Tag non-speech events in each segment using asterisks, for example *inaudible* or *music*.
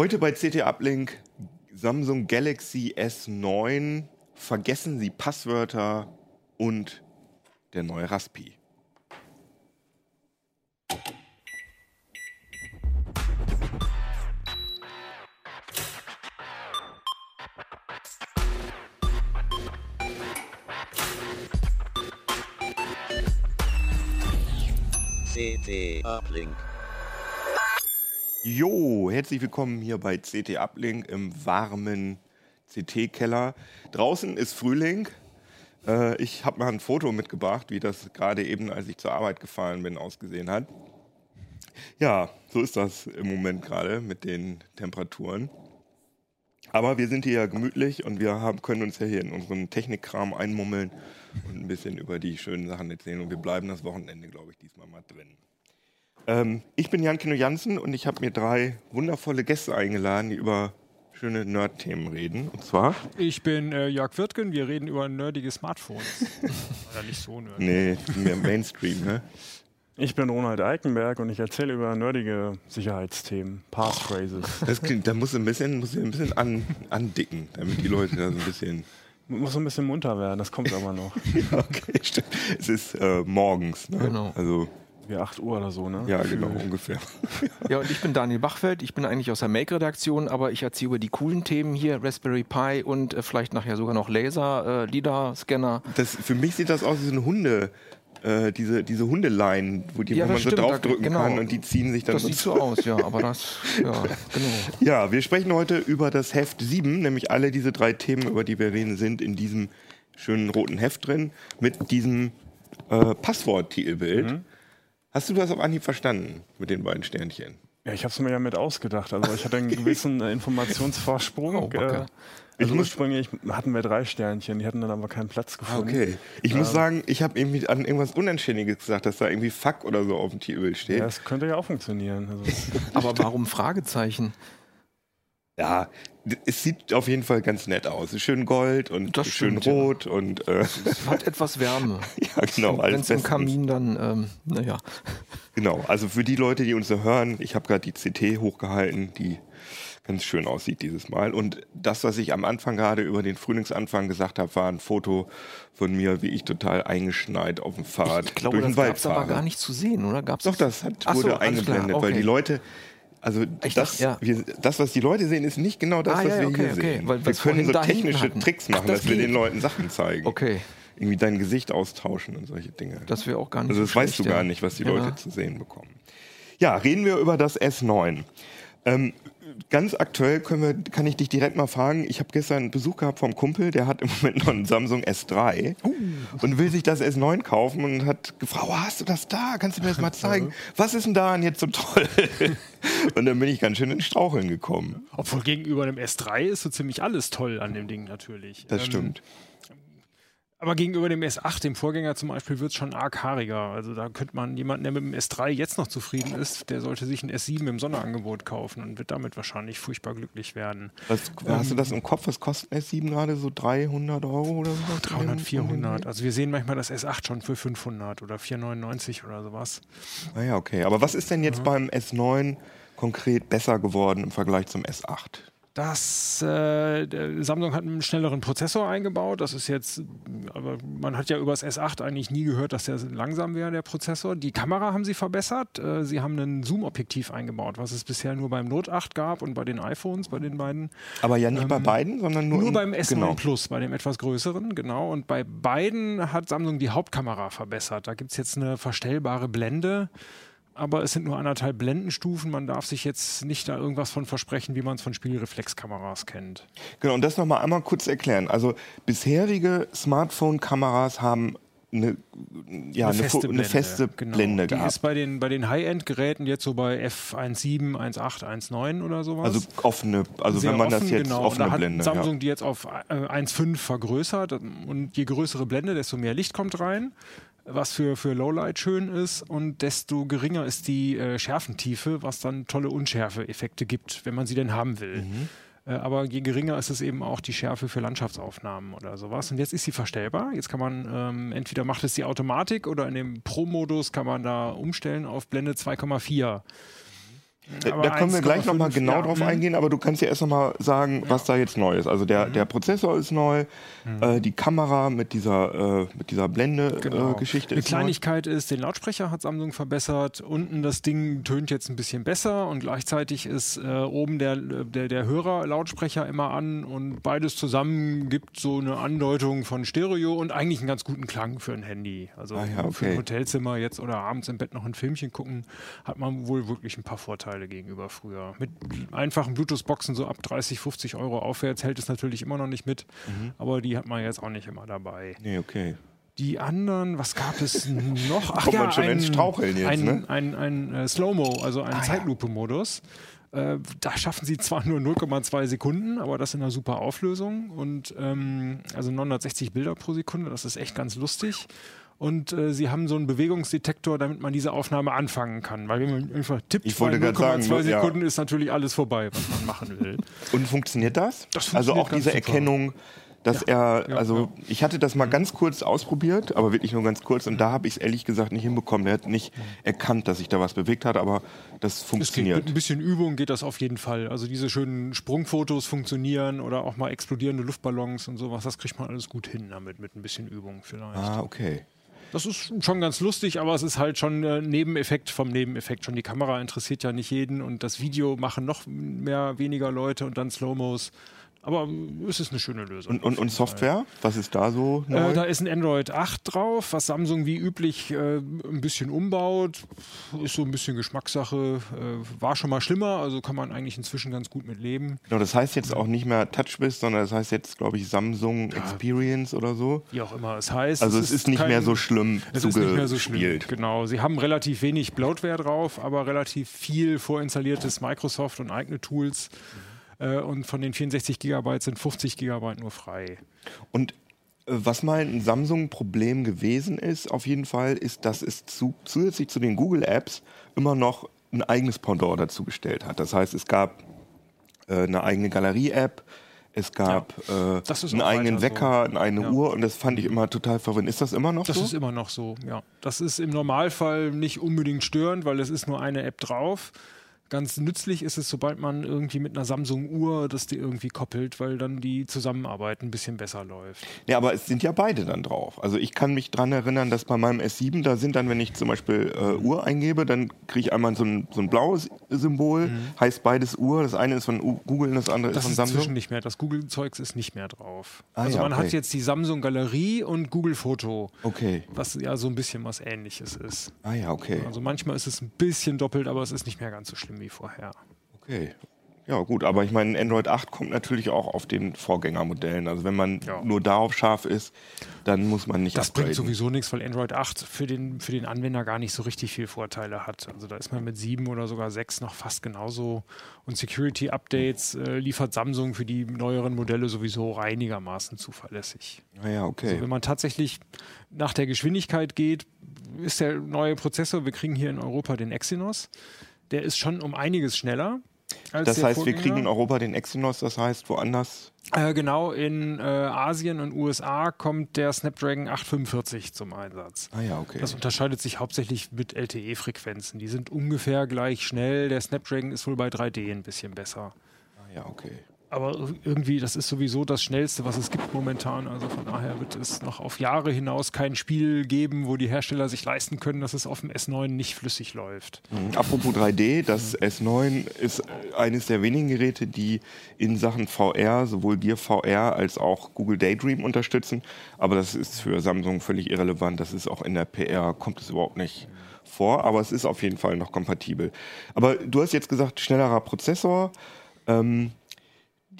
Heute bei CT Uplink Samsung Galaxy S9. Vergessen Sie Passwörter und der neue Raspi. CT Uplink. Jo, herzlich willkommen hier bei CT Uplink im warmen CT-Keller. Draußen ist Frühling. Äh, ich habe mal ein Foto mitgebracht, wie das gerade eben, als ich zur Arbeit gefahren bin, ausgesehen hat. Ja, so ist das im Moment gerade mit den Temperaturen. Aber wir sind hier ja gemütlich und wir haben, können uns ja hier in unseren Technikkram einmummeln und ein bisschen über die schönen Sachen erzählen. Und wir bleiben das Wochenende, glaube ich, diesmal mal drin. Ähm, ich bin Jan Kino Jansen und ich habe mir drei wundervolle Gäste eingeladen, die über schöne Nerd-Themen reden. Und zwar. Ich bin äh, Jörg Wirtgen, wir reden über nerdige Smartphones. *laughs* Oder nicht so nerdig. Nee, mehr Mainstream, ne? Ich bin Ronald Eikenberg und ich erzähle über nerdige Sicherheitsthemen, Passphrases. Das klingt, da muss ein bisschen, muss ein bisschen an, andicken, damit die Leute da so ein bisschen. Muss so ein bisschen munter werden, das kommt aber noch. *laughs* ja, okay, stimmt. Es ist äh, morgens, ne? Genau. Also, Wie 8 Uhr oder so, ne? ja, genau, ungefähr. *laughs* Ja, und ich bin Daniel Bachfeld. Ich bin eigentlich aus der Make-Redaktion, aber ich erzähle über die coolen Themen hier, Raspberry Pi und äh, vielleicht nachher sogar noch Laser, äh, LIDAR-Scanner. Das, für mich sieht das aus wie so eine Hunde. Äh, diese, diese Hundeleien, wo, die, Ja, wo man das so stimmt, da- draufdrücken genau. kann und die ziehen sich dann Das sieht so aus, ja, aber das, ja, *laughs* genau. Ja, wir sprechen heute über das Heft 7, nämlich alle diese drei Themen, über die wir reden, sind in diesem schönen roten Heft drin, mit diesem äh, Passwort-Titelbild. Mhm. Hast du das auf Anhieb verstanden mit den beiden Sternchen? Ja, ich habe es mir ja mit ausgedacht. Also ich hatte einen *laughs* gewissen äh, Informationsvorsprung. Oh, äh, also Ich muss- ursprünglich hatten wir drei Sternchen, die hatten dann aber keinen Platz gefunden. Okay. Ich muss sagen, ich habe irgendwie an irgendwas Unanständiges gesagt, dass da irgendwie Fuck oder so auf dem Titelbild steht. Ja, das könnte ja auch funktionieren. Also, *laughs* Aber warum Fragezeichen? Ja, es sieht auf jeden Fall ganz nett aus. Schön gold und Das schön stimmt, ja. rot und äh, Es hat etwas Wärme. *laughs* ja, genau, Wenn es im. Kamin dann, ähm, naja. Genau, also für die Leute, die uns so hören, ich habe gerade die CT hochgehalten, die ganz schön aussieht dieses Mal. Und das, was ich am Anfang gerade über den Frühlingsanfang gesagt habe, war ein Foto von mir, wie ich total eingeschneit auf dem Fahrrad Ich glaube, durch das den Wald gab es aber gar nicht zu sehen, oder? Gab's Doch, das hat, so, wurde klar, eingeblendet, weil okay. die Leute, also Ich das, dachte, ja. wir, das, was die Leute sehen, ist nicht genau das, Ah, was ja, wir okay, hier okay, sehen. weil wir wir können so technische. Tricks Ach, machen, das dass wir geht. den Leuten Sachen zeigen. Okay, Irgendwie dein Gesicht austauschen und solche Dinge. das wäre auch gar nicht Also so das weißt du gar nicht, was die Ja. Leute zu sehen bekommen. Ja, reden wir über das S9. Ähm, ganz aktuell können wir, kann ich dich direkt mal fragen. Ich habe gestern einen Besuch gehabt vom Kumpel, der hat im Moment noch einen Samsung S3 Oh. und will sich das S9 kaufen und hat gefragt, oh, hast du das da? Kannst du mir das mal zeigen? *laughs* Was ist denn daran jetzt so toll? *laughs* und dann bin ich ganz schön ins Straucheln gekommen. Obwohl gegenüber dem S3 ist so ziemlich alles toll an dem Ding natürlich. Das Ähm, stimmt. Aber gegenüber dem S8, dem Vorgänger zum Beispiel, wird es schon arg haariger. Also da könnte man jemanden, der mit dem S3 jetzt noch zufrieden ist, der sollte sich ein S7 im Sonderangebot kaufen und wird damit wahrscheinlich furchtbar glücklich werden. Was, hast du das im Kopf? Was kostet ein S7 gerade? So 300 Euro oder so? 300, 400. Also wir sehen manchmal das S8 schon für 500 oder 499 oder sowas. Ah ja, okay. Aber was ist denn jetzt beim S9 konkret besser geworden im Vergleich zum S8? Das äh, Samsung hat einen schnelleren Prozessor eingebaut. Das ist jetzt, aber man hat ja über das S8 eigentlich nie gehört, dass der langsam wäre, der Prozessor. Die Kamera haben sie verbessert. Äh, sie haben ein Zoom-Objektiv eingebaut, was es bisher nur beim Note 8 gab und bei den iPhones, bei den beiden. Aber ja nicht bei beiden, sondern nur, Nur im- beim S9 genau. Plus, bei dem etwas größeren, genau. Und bei beiden hat Samsung die Hauptkamera verbessert. Da gibt es jetzt eine verstellbare Blende. Aber es sind nur anderthalb Blendenstufen. Man darf sich jetzt nicht da irgendwas von versprechen, wie man es von Spiegelreflexkameras kennt. Genau, und das nochmal einmal kurz erklären. Also bisherige Smartphone-Kameras haben eine, ja, eine, feste, eine feste genau. Blende Die gehabt. ist bei den, bei den High-End-Geräten jetzt so bei F17, 1.8, 1.9 oder sowas. also offene, also Sehr wenn man offen, das jetzt genau. Und offene da hat Blende. Samsung ja. die jetzt auf äh, 1.5 vergrößert und je größere Blende, desto mehr Licht kommt rein, was für, für Lowlight schön ist und desto geringer ist die äh, Schärfentiefe, was dann tolle Unschärfe-Effekte gibt, wenn man sie denn haben will. Mhm. Äh, aber je geringer ist es eben auch die Schärfe für Landschaftsaufnahmen oder sowas. Und jetzt ist sie verstellbar. Jetzt kann man ähm, entweder macht es die Automatik oder in dem Pro-Modus kann man da umstellen auf Blende 2,4. Da, Aber da können wir gleich 1,5, nochmal genau ja, drauf mhm. eingehen, aber du kannst ja erst nochmal sagen, was da jetzt neu ist. Also der, Mhm. der Prozessor ist neu, äh, die Kamera mit dieser, äh, mit dieser Blende-Geschichte Genau. äh, Geschichte Eine ist neu. Kleinigkeit ist, den Lautsprecher hat Samsung verbessert. Unten das Ding tönt jetzt ein bisschen besser und gleichzeitig ist äh, oben der, der, der Hörer-Lautsprecher immer an und beides zusammen gibt so eine Andeutung von Stereo und eigentlich einen ganz guten Klang für ein Handy. Also Ah ja, für okay. ein Hotelzimmer jetzt oder abends im Bett noch ein Filmchen gucken, hat man wohl wirklich ein paar Vorteile gegenüber früher. Mit einfachen Bluetooth-Boxen so ab 30, 50 Euro aufwärts hält es natürlich immer noch nicht mit, Mhm. aber die hat man jetzt auch nicht immer dabei. Nee, okay. Die anderen, was gab es *laughs* noch? Ach Kommt man schon ins Straucheln jetzt, ein, ne? ein, ein, äh, Slow-Mo, also ein Ah, ja. Zeitlupe-Modus. Äh, da schaffen sie zwar nur 0,2 Sekunden, aber das in einer super Auflösung und ähm, also 960 Bilder pro Sekunde, das ist echt ganz lustig. Und äh, sie haben so einen Bewegungsdetektor, damit man diese Aufnahme anfangen kann. Weil wenn man einfach tippt, Ich wollte sagen, 0,2 ja. Sekunden ist natürlich alles vorbei, was man machen will. *laughs* Und funktioniert das? Das also funktioniert auch ganz diese super. Erkennung, dass er, ja, also ja. ich hatte das mal ganz kurz ausprobiert, aber wirklich nur ganz kurz und da habe ich es ehrlich gesagt nicht hinbekommen. Der hat nicht erkannt, dass sich da was bewegt hat, aber das Es geht, funktioniert. mit ein bisschen Übung geht das auf jeden Fall. Also diese schönen Sprungfotos funktionieren oder auch mal explodierende Luftballons und sowas, das kriegt man alles gut hin damit, mit ein bisschen Übung vielleicht. Ah, okay. Das ist schon ganz lustig, aber es ist halt schon äh, Nebeneffekt vom Nebeneffekt. Schon die Kamera interessiert ja nicht jeden und das Video machen noch mehr, weniger Leute und dann Slow-Mos. Aber äh, es ist eine schöne Lösung. Und, und, und. Software? Was ist da so? Äh, da ist ein Android 8 drauf, was Samsung wie üblich äh, ein bisschen umbaut. Ist so ein bisschen Geschmackssache. Äh, war schon mal schlimmer, also kann man eigentlich inzwischen ganz gut mit leben. genau, das heißt jetzt auch nicht mehr TouchWiz, sondern das heißt jetzt, glaube ich, Samsung Experience oder so. Wie auch immer es heißt. Also es ist nicht kein- mehr so schlimm Es ist nicht mehr so schlimm. Genau. Sie haben relativ wenig Bloatware drauf, aber relativ viel vorinstalliertes Microsoft und eigene Tools. Äh, und von den 64 Gigabyte sind 50 Gigabyte nur frei. Und äh, was mal ein Samsung-Problem gewesen ist, auf jeden Fall, ist, dass es zu, zusätzlich zu den Google-Apps immer noch ein eigenes Pendant dazu gestellt hat. Das heißt, es gab äh, eine eigene Galerie-App, es gab äh, das ist einen eigenen weiter so. Wecker, eine eigene Ja. Uhr und das fand ich immer total verwirrend. Ist das immer noch Das so? ist immer noch so, ja. Das ist im Normalfall nicht unbedingt störend, weil es ist nur eine App drauf. Ganz nützlich ist es, sobald man irgendwie mit einer Samsung-Uhr das die irgendwie koppelt, weil dann die Zusammenarbeit ein bisschen besser läuft. Ja, aber es sind ja beide dann drauf. Also ich kann mich dran erinnern, dass bei meinem S7, da sind dann, wenn ich zum Beispiel äh, Uhr eingebe, dann kriege ich einmal so ein, so ein blaues Symbol, heißt beides Uhr. Das eine ist von Google und das andere Mhm. Das ist von ist Samsung. inzwischen nicht mehr. Das Google-Zeugs ist nicht mehr drauf. Ah, also ja, man okay. hat jetzt die Samsung Galerie und Google Foto, Okay. was ja so ein bisschen was ähnliches ist. Ah ja, okay. Also manchmal ist es ein bisschen doppelt, aber es ist nicht mehr ganz so schlimm wie vorher. Okay. Ja, gut, aber ich meine, Android 8 kommt natürlich auch auf den Vorgängermodellen. Also wenn man Ja. nur darauf scharf ist, dann muss man nicht Das bringt upgraden. sowieso nichts, weil Android 8 für den, für den Anwender gar nicht so richtig viel Vorteile hat. Also da ist man mit 7 oder sogar 6 noch fast genauso. Und Security-Updates äh, liefert Samsung für die neueren Modelle sowieso einigermaßen zuverlässig. Ah ja, okay. Also wenn man tatsächlich nach der Geschwindigkeit geht, ist der neue Prozessor, wir kriegen hier in Europa den Exynos, der ist schon um einiges schneller. Das heißt, wir kriegen in Europa den Exynos, das heißt, woanders. Äh, genau, in äh, Asien und USA kommt der Snapdragon 845 zum Einsatz. Ah ja, okay. Das unterscheidet sich hauptsächlich mit LTE-Frequenzen. Die sind ungefähr gleich schnell. Der Snapdragon ist wohl bei 3D ein bisschen besser. Ah ja, okay. Aber irgendwie, das ist sowieso das Schnellste, was es gibt momentan. Also von daher wird es noch auf Jahre hinaus kein Spiel geben, wo die Hersteller sich leisten können, dass es auf dem S9 nicht flüssig läuft. Mhm. Apropos 3D, das S9 ist eines der wenigen Geräte, die in Sachen VR sowohl Gear VR als auch Google Daydream unterstützen. Aber das ist für Samsung völlig irrelevant. Das ist auch in der PR, kommt es überhaupt nicht vor. Aber es ist auf jeden Fall noch kompatibel. Aber du hast jetzt gesagt, schnellerer Prozessor. Ähm,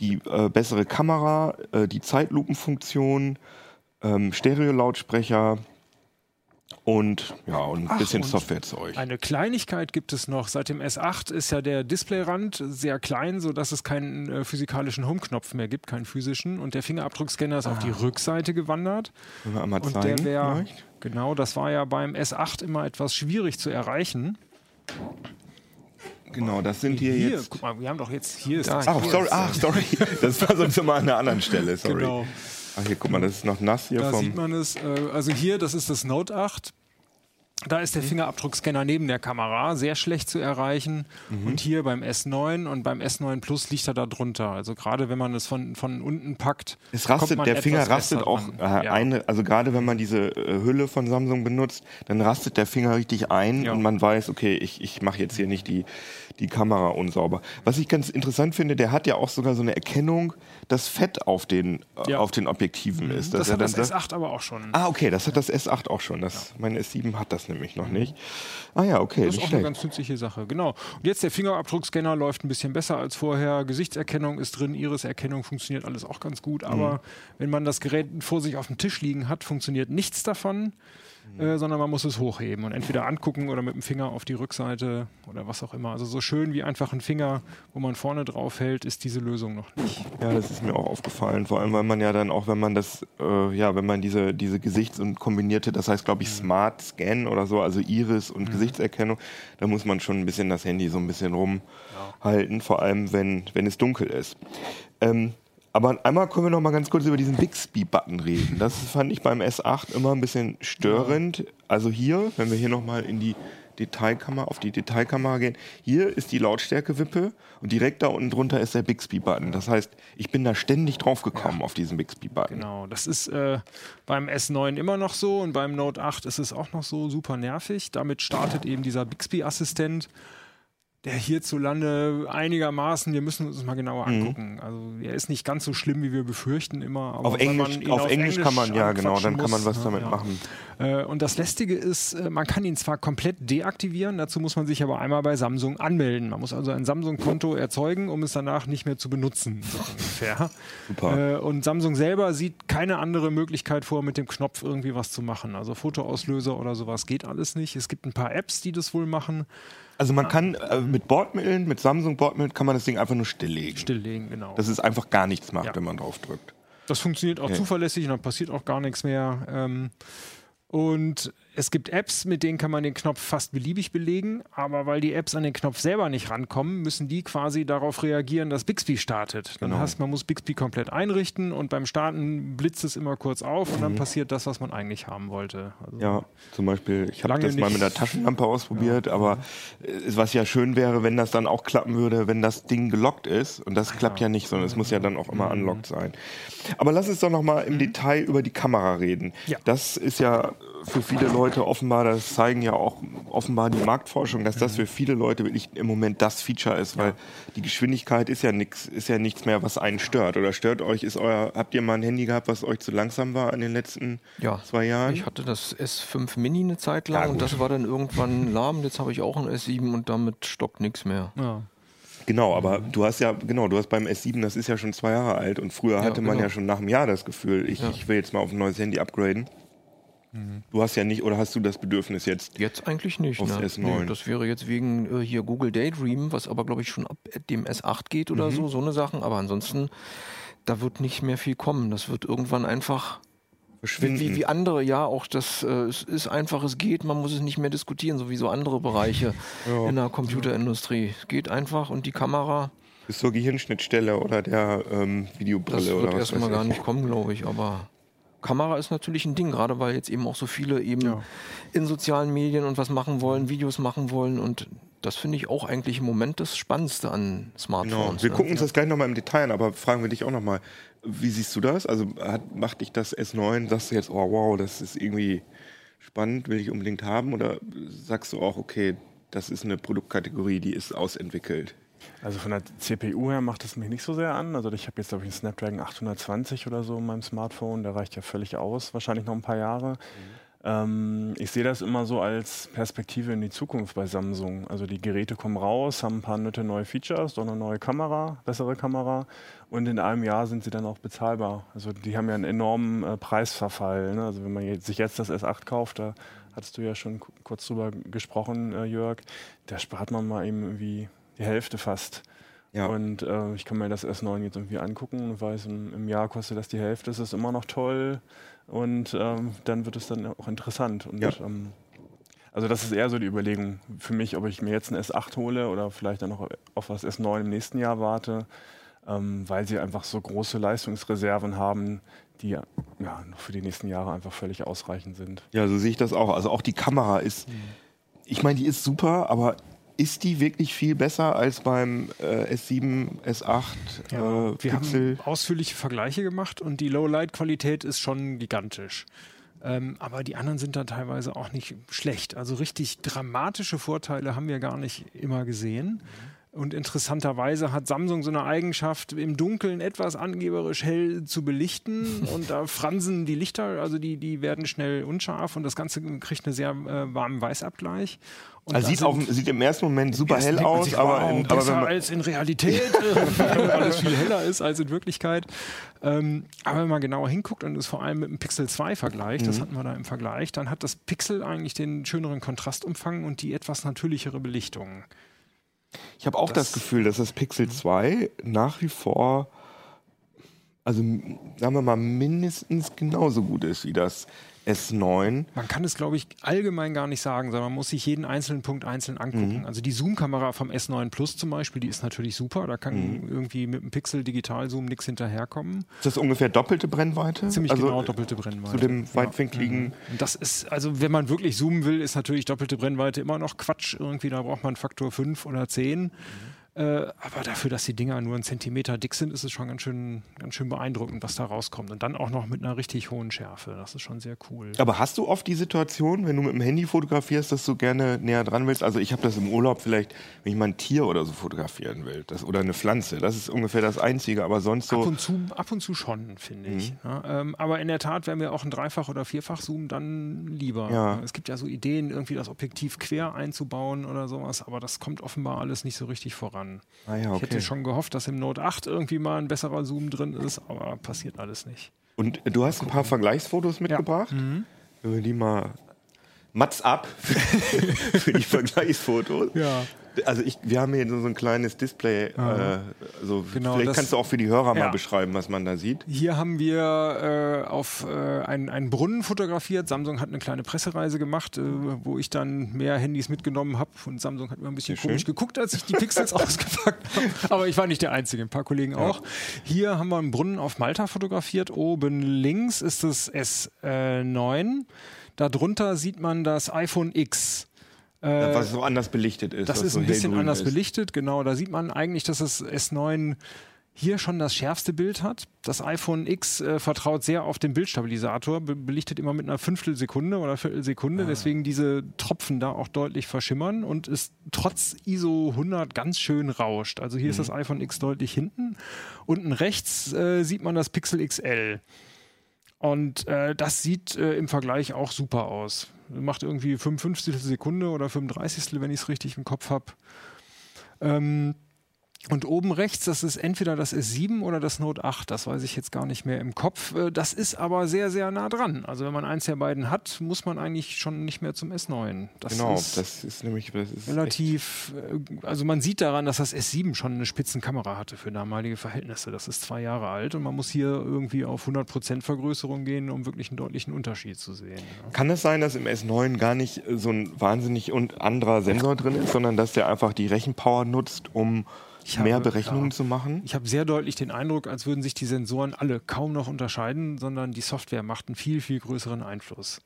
die äh, bessere Kamera, äh, die Zeitlupenfunktion, ähm, Stereo-Lautsprecher und ja und ein Ach, bisschen und Softwarezeug. Eine Kleinigkeit gibt es noch. Seit dem S8 ist ja der Displayrand sehr klein, sodass es keinen äh, physikalischen Home-Knopf mehr gibt, keinen physischen. Und der Fingerabdruckscanner ist auf die Rückseite gewandert. Können wir einmal Und zeigen? der wäre, genau, das war ja beim S8 immer etwas schwierig zu erreichen. Genau, das sind hier, Hier, jetzt. guck mal, wir haben doch jetzt, hier ist Da, das. Ach, hier sorry, ist, ach, sorry. Das war sonst immer an einer anderen Stelle, sorry. Genau. Ach, hier, guck mal, das ist noch nass hier Da vom. sieht man es. Äh, also hier, das ist das Note 8. Da ist der Fingerabdruckscanner neben der Kamera sehr schlecht zu erreichen. Und hier beim S9 und beim S9 Plus liegt er da drunter. Also gerade wenn man es von, von unten packt. Es kommt rastet, man der Finger rastet auch dran. äh, eine, also gerade wenn man diese äh, Hülle von Samsung benutzt, dann rastet der Finger richtig ein Ja. und man weiß, okay, ich, ich mache jetzt hier nicht die, die Kamera unsauber. Was ich ganz interessant finde, der hat ja auch sogar so eine Erkennung, dass Fett auf den, äh, Ja. auf den Objektiven ist. Das hat das dann sagt- S8 aber auch schon. Ah, okay, das hat das S8 auch schon. Das, Mein S7 hat das nämlich noch nicht. Ah ja, okay, Das ist auch eine schlecht. ganz nützliche Sache, genau. Und jetzt der Fingerabdruckscanner läuft ein bisschen besser als vorher. Gesichtserkennung ist drin, Iriserkennung funktioniert alles auch ganz gut. Aber Mhm. wenn man das Gerät vor sich auf dem Tisch liegen hat, funktioniert nichts davon, Mhm. Äh, sondern man muss es hochheben und entweder angucken oder mit dem Finger auf die Rückseite oder was auch immer. Also so schön wie einfach ein Finger, wo man vorne drauf hält, ist diese Lösung noch nicht. Ja, das ist mir auch aufgefallen. Vor allem, weil man ja dann auch, wenn man das, äh, ja, wenn man diese, diese Gesichts- und kombinierte, das heißt, glaube ich, Smart Scan oder so, also Iris und Gesichtserkennung, da muss man schon ein bisschen das Handy so ein bisschen rumhalten, vor allem, wenn, wenn es dunkel ist. Ähm, aber einmal können wir noch mal ganz kurz über diesen Bixby-Button reden. Das fand ich beim S8 immer ein bisschen störend. Also hier, wenn wir hier noch mal in die Detailkamera, auf die Detailkamera gehen, hier ist die Lautstärke-Wippe und direkt da unten drunter ist der Bixby-Button. Das heißt, ich bin da ständig drauf gekommen auf diesen Bixby-Button. Genau, das ist äh, beim S9 immer noch so und beim Note 8 ist es auch noch so super nervig. Damit startet eben dieser Bixby-Assistent, der hierzulande einigermaßen, wir müssen uns das mal genauer angucken. Also er ist nicht ganz so schlimm, wie wir befürchten immer. Aber Auf Englisch, ihn auf Englisch kann man, ja genau, dann anquatschen kann man muss, was damit ja. machen. Äh, und das Lästige ist, äh, man kann ihn zwar komplett deaktivieren, dazu muss man sich aber einmal bei Samsung anmelden. Man muss also ein Samsung-Konto erzeugen, um es danach nicht mehr zu benutzen, so ungefähr. Super. Äh, und Samsung selber sieht keine andere Möglichkeit vor, mit dem Knopf irgendwie was zu machen. Also Fotoauslöser oder sowas geht alles nicht. Es gibt ein paar Apps, die das wohl machen. Also man kann äh, mit Bordmitteln, mit Samsung Bordmitteln kann man das Ding einfach nur stilllegen. Stilllegen, genau. Dass es einfach gar nichts macht, Ja. wenn man drauf drückt. Das funktioniert auch Okay. zuverlässig und dann passiert auch gar nichts mehr. Ähm, und es gibt Apps, mit denen kann man den Knopf fast beliebig belegen, aber weil die Apps an den Knopf selber nicht rankommen, müssen die quasi darauf reagieren, dass Bixby startet. Dann Genau. heißt, man muss Bixby komplett einrichten und beim Starten blitzt es immer kurz auf und dann passiert das, was man eigentlich haben wollte. Also Mhm. Ja, zum Beispiel, ich habe das mal mit der Taschenlampe ausprobiert, aber äh, was ja schön wäre, wenn das dann auch klappen würde, wenn das Ding gelockt ist. Und das klappt ja nicht, sondern es muss ja dann auch immer Mhm. unlocked sein. Aber lass uns doch noch mal im Detail über die Kamera reden. Ja. Das ist ja für viele Leute offenbar, das zeigen ja auch offenbar die Marktforschung, dass Mhm. das für viele Leute wirklich im Moment das Feature ist, weil die Geschwindigkeit ist ja nichts, ist ja nichts mehr, was einen stört. Oder stört euch, ist euer, habt ihr mal ein Handy gehabt, was euch zu langsam war in den letzten Ja, zwei Jahren? Ich hatte das S5 Mini eine Zeit lang Ja, und das war dann irgendwann *laughs* lahm. Jetzt habe ich auch ein S7 und damit stockt nichts mehr. ja. Genau, aber du hast ja, genau, du hast beim S7, das ist ja schon zwei Jahre alt und früher hatte man genau. ja schon nach einem Jahr das Gefühl, ich, ich will jetzt mal auf ein neues Handy upgraden. Du hast ja nicht, oder hast du das Bedürfnis jetzt? Jetzt eigentlich nicht. Ne? S9. das wäre jetzt wegen äh, hier Google Daydream, was aber glaube ich schon ab dem S8 geht oder so, so eine Sachen. Aber ansonsten, da wird nicht mehr viel kommen. Das wird irgendwann einfach Verschwinden. wie, wie andere, ja, auch das äh, es ist einfach, es geht, man muss es nicht mehr diskutieren, so wie so andere Bereiche *laughs* in der Computerindustrie. Es geht einfach und die Kamera, Bis zur Gehirnschnittstelle oder der ähm, Videobrille das oder wird was erstmal weiß gar ich. nicht kommen, glaube ich, aber Kamera ist natürlich ein Ding, gerade weil jetzt eben auch so viele eben Ja. in sozialen Medien und was machen wollen, Videos machen wollen und das finde ich auch eigentlich im Moment das Spannendste an Genau. Smartphones. Wir ne? gucken uns das gleich nochmal im Detail an, aber fragen wir dich auch nochmal, wie siehst du das? Also hat, macht dich das S9, sagst du jetzt, oh wow, das ist irgendwie spannend, will ich unbedingt haben? Oder sagst du auch, okay, das ist eine Produktkategorie, die ist ausentwickelt? Also von der CPU her macht es mich nicht so sehr an. Also ich habe jetzt, glaube ich, einen Snapdragon 820 oder so in meinem Smartphone. Der reicht ja völlig aus, wahrscheinlich noch ein paar Jahre. Ähm, ich sehe das immer so als Perspektive in die Zukunft bei Samsung. Also die Geräte kommen raus, haben ein paar nette neue Features, doch eine neue Kamera, bessere Kamera. Und in einem Jahr sind sie dann auch bezahlbar. Also die haben ja einen enormen äh, Preisverfall. Ne? Also wenn man jetzt, sich jetzt das S8 kauft, da hattest du ja schon ku- kurz drüber gesprochen, äh, Jörg, da spart man mal eben irgendwie die Hälfte fast. Ja. Und äh, ich kann mir das S9 jetzt irgendwie angucken und weiß, im, im Jahr kostet das die Hälfte, es ist immer noch toll und ähm, dann wird es dann auch interessant. Und Ja. ähm, also das ist eher so die Überlegung für mich, ob ich mir jetzt ein S8 hole oder vielleicht dann noch auf das S9 im nächsten Jahr warte, ähm, weil sie einfach so große Leistungsreserven haben, die ja noch für die nächsten Jahre einfach völlig ausreichend sind. Ja, so sehe ich das auch. Also auch die Kamera ist, ich meine, die ist super, aber ist die wirklich viel besser als beim äh, S7, S8 Ja, äh, wir Pixel? haben ausführliche Vergleiche gemacht und die Low-Light-Qualität ist schon gigantisch. Ähm, aber die anderen sind da teilweise auch nicht schlecht. Also richtig dramatische Vorteile haben wir gar nicht immer gesehen. Und interessanterweise hat Samsung so eine Eigenschaft, im Dunkeln etwas angeberisch hell zu belichten. *laughs* und da fransen die Lichter, also die, die werden schnell unscharf und das Ganze kriegt einen sehr äh, warmen Weißabgleich. Und Also sieht, auch, sieht im ersten Moment super hell aus, aber, wow, in, aber besser als in Realität, *laughs* weil alles viel heller ist als in Wirklichkeit. Ähm, aber wenn man genauer hinguckt und es vor allem mit dem Pixel 2 vergleicht, Mhm. das hatten wir da im Vergleich, dann hat das Pixel eigentlich den schöneren Kontrastumfang und die etwas natürlichere Belichtung. Ich habe auch das, das- Gefühl, dass das Pixel 2 nach wie vor, also sagen wir mal, mindestens genauso gut ist wie das S9. Man kann es, glaube ich, allgemein gar nicht sagen, sondern man muss sich jeden einzelnen Punkt einzeln Mhm. angucken. Also die Zoom-Kamera vom S9 Plus zum Beispiel, die ist natürlich super. Da kann Mhm. irgendwie mit dem Pixel Digital-Zoom nichts hinterherkommen. Ist das ungefähr doppelte Brennweite? Ziemlich also, genau doppelte Brennweite. Zu dem Ja. weitwinkligen. Und das ist, also wenn man wirklich zoomen will, ist natürlich doppelte Brennweite immer noch Quatsch. Irgendwie, da braucht man Faktor 5 oder 10. Äh, aber dafür, dass die Dinger nur einen Zentimeter dick sind, ist es schon ganz schön, ganz schön beeindruckend, was da rauskommt. Und dann auch noch mit einer richtig hohen Schärfe. Das ist schon sehr cool. Aber hast du oft die Situation, wenn du mit dem Handy fotografierst, dass du gerne näher dran willst? Also ich habe das im Urlaub vielleicht, wenn ich mal ein Tier oder so fotografieren will, das, oder eine Pflanze. Das ist ungefähr das Einzige. Aber sonst Ab so. und zu, ab und zu schon, finde ich. Ja, ähm, aber in der Tat, wenn wir auch ein Dreifach- oder Vierfach-Zoom, dann lieber. Ja. Es gibt ja so Ideen, irgendwie das Objektiv quer einzubauen oder sowas, aber das kommt offenbar alles nicht so richtig voran. Ah ja, Ich hätte okay. schon gehofft, dass im Note 8 irgendwie mal ein besserer Zoom drin ist, aber passiert alles nicht. Und du hast ein paar Vergleichsfotos mitgebracht. Mhm. Wenn wir die mal. Mats ab *laughs* für die Vergleichsfotos. Ja. Also ich, wir haben hier so ein kleines Display. Äh, also Genau, vielleicht das- kannst du auch für die Hörer mal Ja. beschreiben, was man da sieht. Hier haben wir äh, auf äh, einen, einen Brunnen fotografiert. Samsung hat eine kleine Pressereise gemacht, äh, wo ich dann mehr Handys mitgenommen habe. Und Samsung hat mir ein bisschen Sehr schön. komisch geguckt, als ich die Pixels *laughs* ausgepackt habe. Aber ich war nicht der Einzige, ein paar Kollegen auch. Hier haben wir einen Brunnen auf Malta fotografiert. Oben links ist das S9. Darunter sieht man das iPhone X. Äh, was so anders belichtet ist. das ist so ein bisschen anders ist. belichtet, genau. Da sieht man eigentlich, dass das S9 hier schon das schärfste Bild hat. Das iPhone X äh, vertraut sehr auf den Bildstabilisator, be belichtet immer mit einer Fünftelsekunde oder Viertelsekunde, deswegen diese Tropfen da auch deutlich verschimmern und ist trotz ISO 100 ganz schön rauscht. Also hier ist das iPhone X deutlich hinten. Unten rechts äh, sieht man das Pixel XL. Und äh, das sieht äh, im Vergleich auch super aus. Macht irgendwie 55 Sekunde oder 35, wenn ich es richtig im Kopf habe. Ähm, und oben rechts, das ist entweder das S7 oder das Note 8. Das weiß ich jetzt gar nicht mehr im Kopf. Äh, Das ist aber sehr, sehr nah dran. Also wenn man eins der beiden hat, muss man eigentlich schon nicht mehr zum S9. Das Genau, ist das ist nämlich das ist relativ, äh, also man sieht daran, dass das S7 schon eine Spitzenkamera hatte für damalige Verhältnisse. Das ist zwei Jahre alt und man muss hier irgendwie auf 100% Vergrößerung gehen, um wirklich einen deutlichen Unterschied zu sehen. Kann es sein, dass im S9 gar nicht so ein wahnsinnig und anderer Sensor drin ist, sondern dass der einfach die Rechenpower nutzt, um Ich mehr habe- Berechnungen ja. zu machen? Ich habe sehr deutlich den Eindruck, als würden sich die Sensoren alle kaum noch unterscheiden, sondern die Software macht einen viel, viel größeren Einfluss.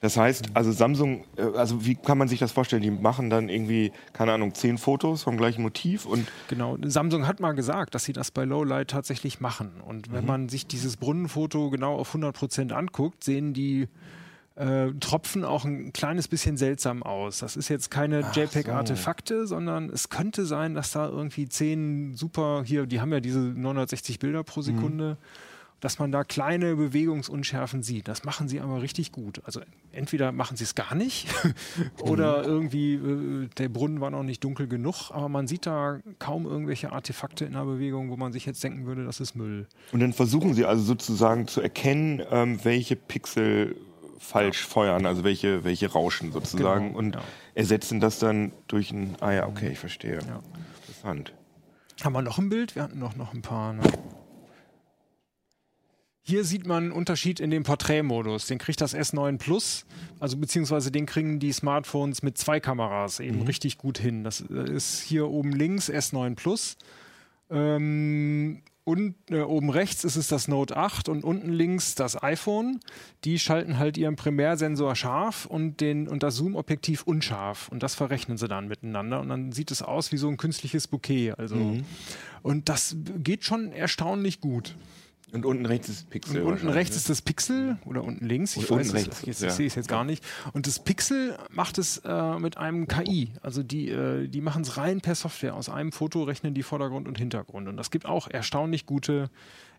Das heißt, also Samsung, äh, also wie kann man sich das vorstellen? Die machen dann irgendwie, keine Ahnung, zehn Fotos vom gleichen Motiv und Genau, Samsung hat mal gesagt, dass sie das bei Lowlight tatsächlich machen. Und Mhm. wenn man sich dieses Brunnenfoto genau auf 100% anguckt, sehen die äh, Tropfen auch ein kleines bisschen seltsam aus. Das ist jetzt keine JPEG-Artefakte, sondern es könnte sein, dass da irgendwie zehn super, hier, die haben ja diese 960 Bilder pro Sekunde, dass man da kleine Bewegungsunschärfen sieht. Das machen sie aber richtig gut. Also entweder machen sie es gar nicht *laughs* oder irgendwie äh, der Brunnen war noch nicht dunkel genug, aber man sieht da kaum irgendwelche Artefakte in der Bewegung, wo man sich jetzt denken würde, das ist Müll. Und dann versuchen sie also sozusagen zu erkennen, ähm, welche Pixel falsch feuern, also welche, welche rauschen sozusagen Genau, und ja. ersetzen das dann durch ein, ah ja, okay, ich verstehe. Ja. Interessant. Haben wir noch ein Bild? Wir hatten noch, noch ein paar. Ne? Hier sieht man einen Unterschied in dem Porträtmodus. Den kriegt das S9 Plus, also beziehungsweise den kriegen die Smartphones mit zwei Kameras eben richtig gut hin. Das äh, ist hier oben links S9 Plus. Ähm, und äh, oben rechts ist es das Note 8 und unten links das iPhone. Die schalten halt ihren Primärsensor scharf und, den, und das Zoom-Objektiv unscharf. Und das verrechnen sie dann miteinander. Und dann sieht es aus wie so ein künstliches Bouquet. Also, Und das geht schon erstaunlich gut. Und unten rechts ist Pixel. Und unten rechts ne? ist das Pixel oder unten links, ich weiß rechts, jetzt, ja. ich sehe es jetzt gar nicht. Und das Pixel macht es äh, mit einem KI. Also die, äh, die machen es rein per Software. Aus einem Foto rechnen die Vordergrund und Hintergrund. Und das gibt auch erstaunlich gute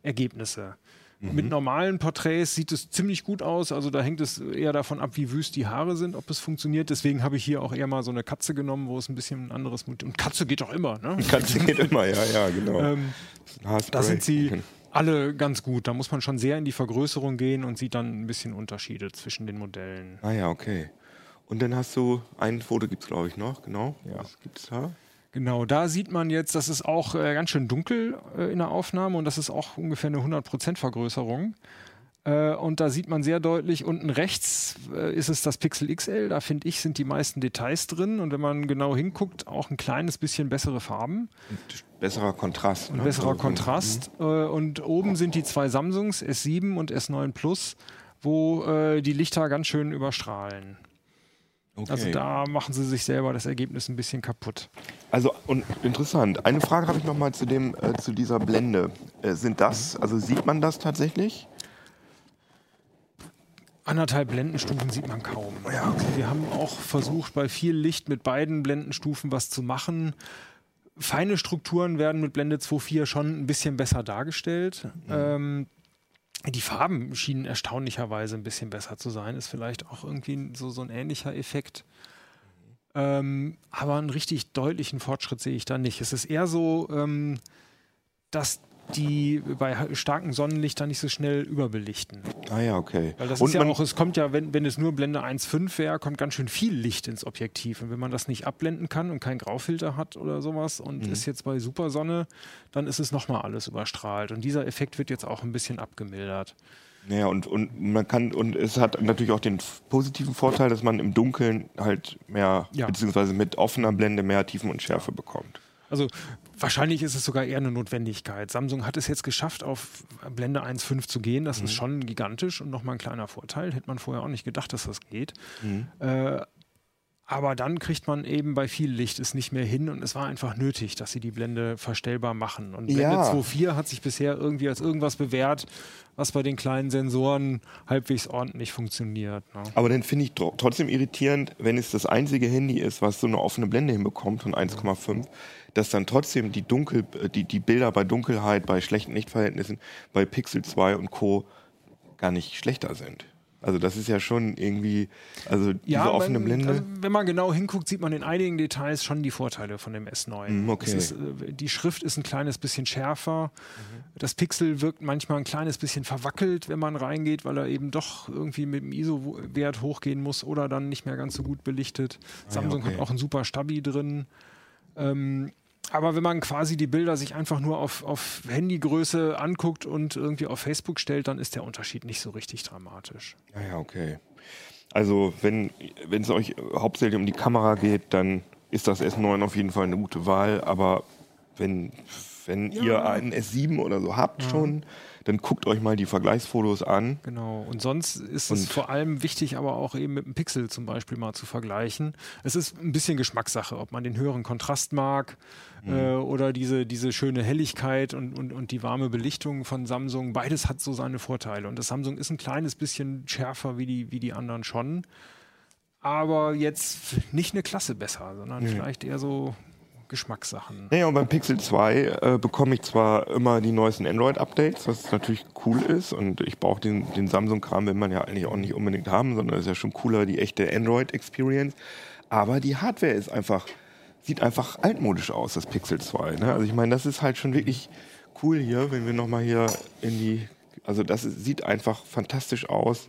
Ergebnisse. Mhm. Mit normalen Porträts sieht es ziemlich gut aus. Also da hängt es eher davon ab, wie wüst die Haare sind, ob es funktioniert. Deswegen habe ich hier auch eher mal so eine Katze genommen, wo es ein bisschen ein anderes Motiv. Und Katze geht doch immer, ne? *laughs* Katze geht immer, ja, ja, genau. Ähm, da sind sie alle ganz gut. Da muss man schon sehr in die Vergrößerung gehen und sieht dann ein bisschen Unterschiede zwischen den Modellen. Ah ja, okay. Und dann hast du, ein Foto gibt es glaube ich noch, genau. Ja. Was gibt's da? Genau, da sieht man jetzt, das ist auch äh, ganz schön dunkel äh, in der Aufnahme und das ist auch ungefähr eine 100% Vergrößerung. Äh, und da sieht man sehr deutlich, unten rechts äh, ist es das Pixel XL, da finde ich, sind die meisten Details drin und wenn man genau hinguckt, auch ein kleines bisschen bessere Farben. Und besserer Kontrast. Und ne? besserer Also, Kontrast. Äh, und oben sind die zwei Samsungs, S7 und S9 Plus, wo die Lichter ganz schön überstrahlen. Okay. Also da machen sie sich selber das Ergebnis ein bisschen kaputt. Also und interessant. Eine Frage habe ich noch mal zu dem äh, zu dieser Blende. Äh, sind das, also sieht man das tatsächlich? Anderthalb Blendenstufen sieht man kaum. Wir haben auch versucht, bei viel Licht mit beiden Blendenstufen was zu machen. Feine Strukturen werden mit Blende 2.4 schon ein bisschen besser dargestellt. Ähm, die Farben schienen erstaunlicherweise ein bisschen besser zu sein. Ist vielleicht auch irgendwie so, so ein ähnlicher Effekt. Ähm, aber einen richtig deutlichen Fortschritt sehe ich da nicht. Es ist eher so, ähm, dass die bei starkem Sonnenlicht da nicht so schnell überbelichten. Ah ja, okay. Weil das und ist ja auch, es kommt ja, wenn, wenn es nur Blende 1.5 wäre, kommt ganz schön viel Licht ins Objektiv. Und wenn man das nicht abblenden kann und keinen Graufilter hat oder sowas und Mhm. ist jetzt bei Supersonne, dann ist es nochmal alles überstrahlt. Und dieser Effekt wird jetzt auch ein bisschen abgemildert. ja, und, und man kann, und es hat natürlich auch den positiven Vorteil, dass man im Dunkeln halt mehr, Ja. beziehungsweise mit offener Blende mehr Tiefen und Schärfe bekommt. Also wahrscheinlich ist es sogar eher eine Notwendigkeit. Samsung hat es jetzt geschafft, auf Blende 1.5 zu gehen. Das ist schon gigantisch und nochmal ein kleiner Vorteil. Hätte man vorher auch nicht gedacht, dass das geht. Äh, aber dann kriegt man eben bei viel Licht es nicht mehr hin und es war einfach nötig, dass sie die Blende verstellbar machen. Und Blende Ja. 2.4 hat sich bisher irgendwie als irgendwas bewährt, was bei den kleinen Sensoren halbwegs ordentlich funktioniert. Ne? Aber dann finde ich tro- trotzdem irritierend, wenn es das einzige Handy ist, was so eine offene Blende hinbekommt von 1,5, dass dann trotzdem die, Dunkel, äh, die, die Bilder bei Dunkelheit, bei schlechten Lichtverhältnissen, bei Pixel 2 und Co. gar nicht schlechter sind. Also das ist ja schon irgendwie, also diese offene man- Blende. Also, wenn man genau hinguckt, sieht man in einigen Details schon die Vorteile von dem S9. Mm, okay. Ist, äh, die Schrift ist ein kleines bisschen schärfer. Mhm. Das Pixel wirkt manchmal ein kleines bisschen verwackelt, wenn man reingeht, weil er eben doch irgendwie mit dem ISO-Wert hochgehen muss oder dann nicht mehr ganz so gut belichtet. Samsung Ah okay. hat auch ein super Stabi drin. Ähm, aber wenn man quasi die Bilder sich einfach nur auf, auf Handygröße anguckt und irgendwie auf Facebook stellt, dann ist der Unterschied nicht so richtig dramatisch. Ah ja, okay. Also wenn es euch hauptsächlich um die Kamera geht, dann ist das S9 auf jeden Fall eine gute Wahl. Aber wenn, wenn ihr einen S7 oder so habt schon, dann guckt euch mal die Vergleichsfotos an. Genau. Und sonst ist es Und- vor allem wichtig, aber auch eben mit dem Pixel zum Beispiel mal zu vergleichen. Es ist ein bisschen Geschmackssache, ob man den höheren Kontrast mag äh, oder diese, diese schöne Helligkeit und, und, und die warme Belichtung von Samsung. Beides hat so seine Vorteile. Und das Samsung ist ein kleines bisschen schärfer wie die, wie die anderen schon. Aber jetzt nicht eine Klasse besser, sondern vielleicht eher so Geschmackssachen. Naja, und beim Pixel 2 äh, bekomme ich zwar immer die neuesten Android-Updates, was natürlich cool ist. Und ich brauche den, den Samsung-Kram, will man ja eigentlich auch nicht unbedingt haben, sondern ist ja schon cooler, die echte Android-Experience. Aber die Hardware ist einfach, sieht einfach altmodisch aus, das Pixel 2. Ne? Also ich meine, das ist halt schon wirklich cool hier, wenn wir nochmal hier in die, also das ist, sieht einfach fantastisch aus.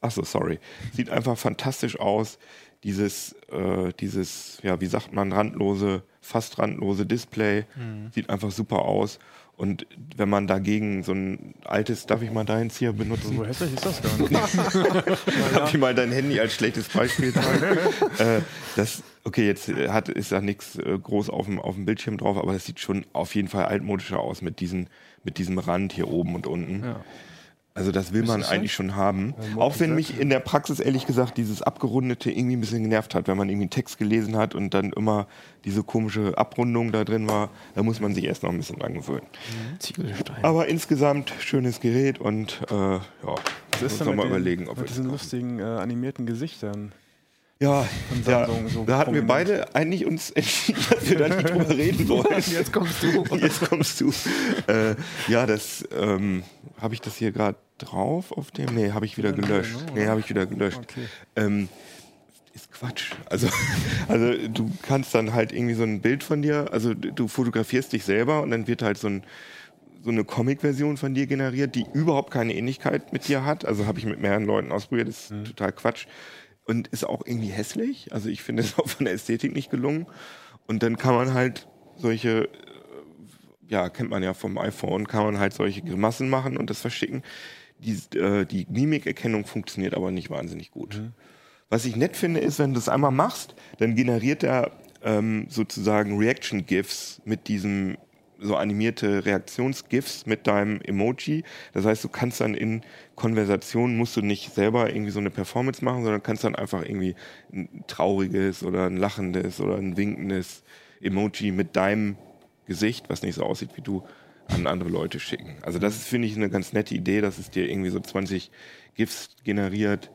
Achso, sorry. Sieht einfach fantastisch aus. dieses, äh, dieses, ja, wie sagt man, randlose, fast randlose Display. Sieht einfach super aus. Und wenn man dagegen so ein altes, darf ich mal deins hier benutzen? So hässlich ist das gar nicht. *laughs* Darf ich mal dein Handy als schlechtes Beispiel zeigen? *laughs* äh, das, okay, jetzt äh, hat, ist da nichts äh, groß auf dem, auf dem Bildschirm drauf, aber das sieht schon auf jeden Fall altmodischer aus mit, diesen, mit diesem Rand hier oben und unten. Ja. Also das will man das eigentlich schon haben. Ja, Auch wenn mich in der Praxis ehrlich gesagt dieses abgerundete irgendwie ein bisschen genervt hat, wenn man irgendwie einen Text gelesen hat und dann immer diese komische Abrundung da drin war, da muss man sich erst noch ein bisschen dran gewöhnen. Ziegelstein. Aber insgesamt schönes Gerät und äh, ja, Was muss ist noch denn mal mit, überlegen, ob wir mit das diesen lustigen äh, animierten Gesichtern? Ja, ja so da hatten wir beide eigentlich uns entschieden, *laughs* dass wir da nicht drüber reden *laughs* wollen. Jetzt kommst du. Jetzt kommst du. Äh, ja, das ähm, habe ich das hier gerade drauf auf dem. Nee, habe ich wieder gelöscht. Nee, habe ich wieder gelöscht. Okay. Ähm, ist Quatsch. Also, *laughs* also du kannst dann halt irgendwie so ein Bild von dir, also du fotografierst dich selber und dann wird halt so ein so eine Comic-Version von dir generiert, die überhaupt keine Ähnlichkeit mit dir hat. Also habe ich mit mehreren Leuten ausprobiert, das ist total Quatsch. Und ist auch irgendwie hässlich. Also ich finde es auch von der Ästhetik nicht gelungen. Und dann kann man halt solche, äh, ja, kennt man ja vom iPhone, kann man halt solche Grimassen machen und das verschicken. Die, äh, die Mimikerkennung funktioniert aber nicht wahnsinnig gut. Was ich nett finde, ist, wenn du das einmal machst, dann generiert er ähm, sozusagen Reaction-GIFs mit diesem so animierte Reaktions-GIFs mit deinem Emoji. Das heißt, du kannst dann in Konversationen musst du nicht selber irgendwie so eine Performance machen, sondern kannst dann einfach irgendwie ein trauriges oder ein lachendes oder ein winkendes Emoji mit deinem Gesicht, was nicht so aussieht wie du, an andere Leute schicken. Also das ist, finde ich, eine ganz nette Idee, dass es dir irgendwie so 20 GIFs generiert.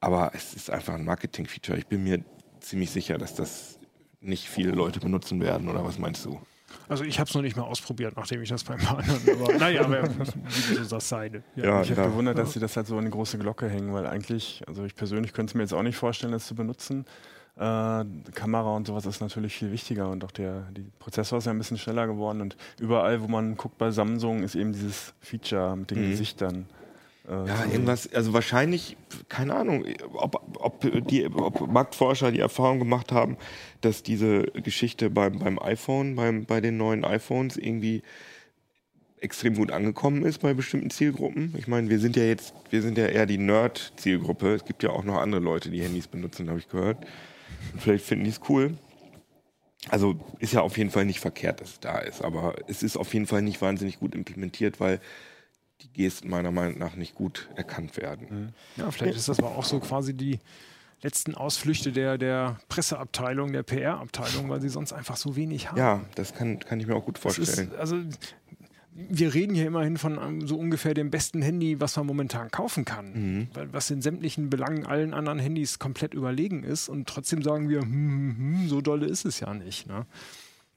Aber es ist einfach ein Marketing-Feature. Ich bin mir ziemlich sicher, dass das nicht viele Leute benutzen werden. Oder was meinst du? Also ich habe es noch nicht mal ausprobiert, nachdem ich das beim anderen. Aber *laughs* naja, aber *laughs* wie so das seine. Ja, Ich habe ja. bewundert, dass sie das halt so die große Glocke hängen, weil eigentlich, also ich persönlich könnte es mir jetzt auch nicht vorstellen, das zu benutzen. Äh, Kamera und sowas ist natürlich viel wichtiger und auch der die Prozessor ist ja ein bisschen schneller geworden und überall, wo man guckt bei Samsung, ist eben dieses Feature mit den Mhm. Gesichtern. Äh, Ja, irgendwas, also wahrscheinlich, keine Ahnung, ob, ob, die, ob Marktforscher die Erfahrung gemacht haben, dass diese Geschichte beim, beim iPhone, beim, bei den neuen iPhones irgendwie extrem gut angekommen ist bei bestimmten Zielgruppen. Ich meine, wir sind ja jetzt, wir sind ja eher die Nerd-Zielgruppe. Es gibt ja auch noch andere Leute, die Handys benutzen, habe ich gehört. Und vielleicht finden die es cool. Also ist ja auf jeden Fall nicht verkehrt, dass es da ist, aber es ist auf jeden Fall nicht wahnsinnig gut implementiert, weil die Gesten meiner Meinung nach nicht gut erkannt werden. Ja, vielleicht ist das aber auch so quasi die letzten Ausflüchte der, der Presseabteilung, der PR-Abteilung, weil sie sonst einfach so wenig haben. Ja, das kann, kann ich mir auch gut vorstellen. ist, also wir reden hier immerhin von ähm, so ungefähr dem besten Handy, was man momentan kaufen kann. Mhm. Weil, was in sämtlichen Belangen allen anderen Handys komplett überlegen ist. Und trotzdem sagen wir, hm, hm, hm, so dolle ist es ja nicht. Ne?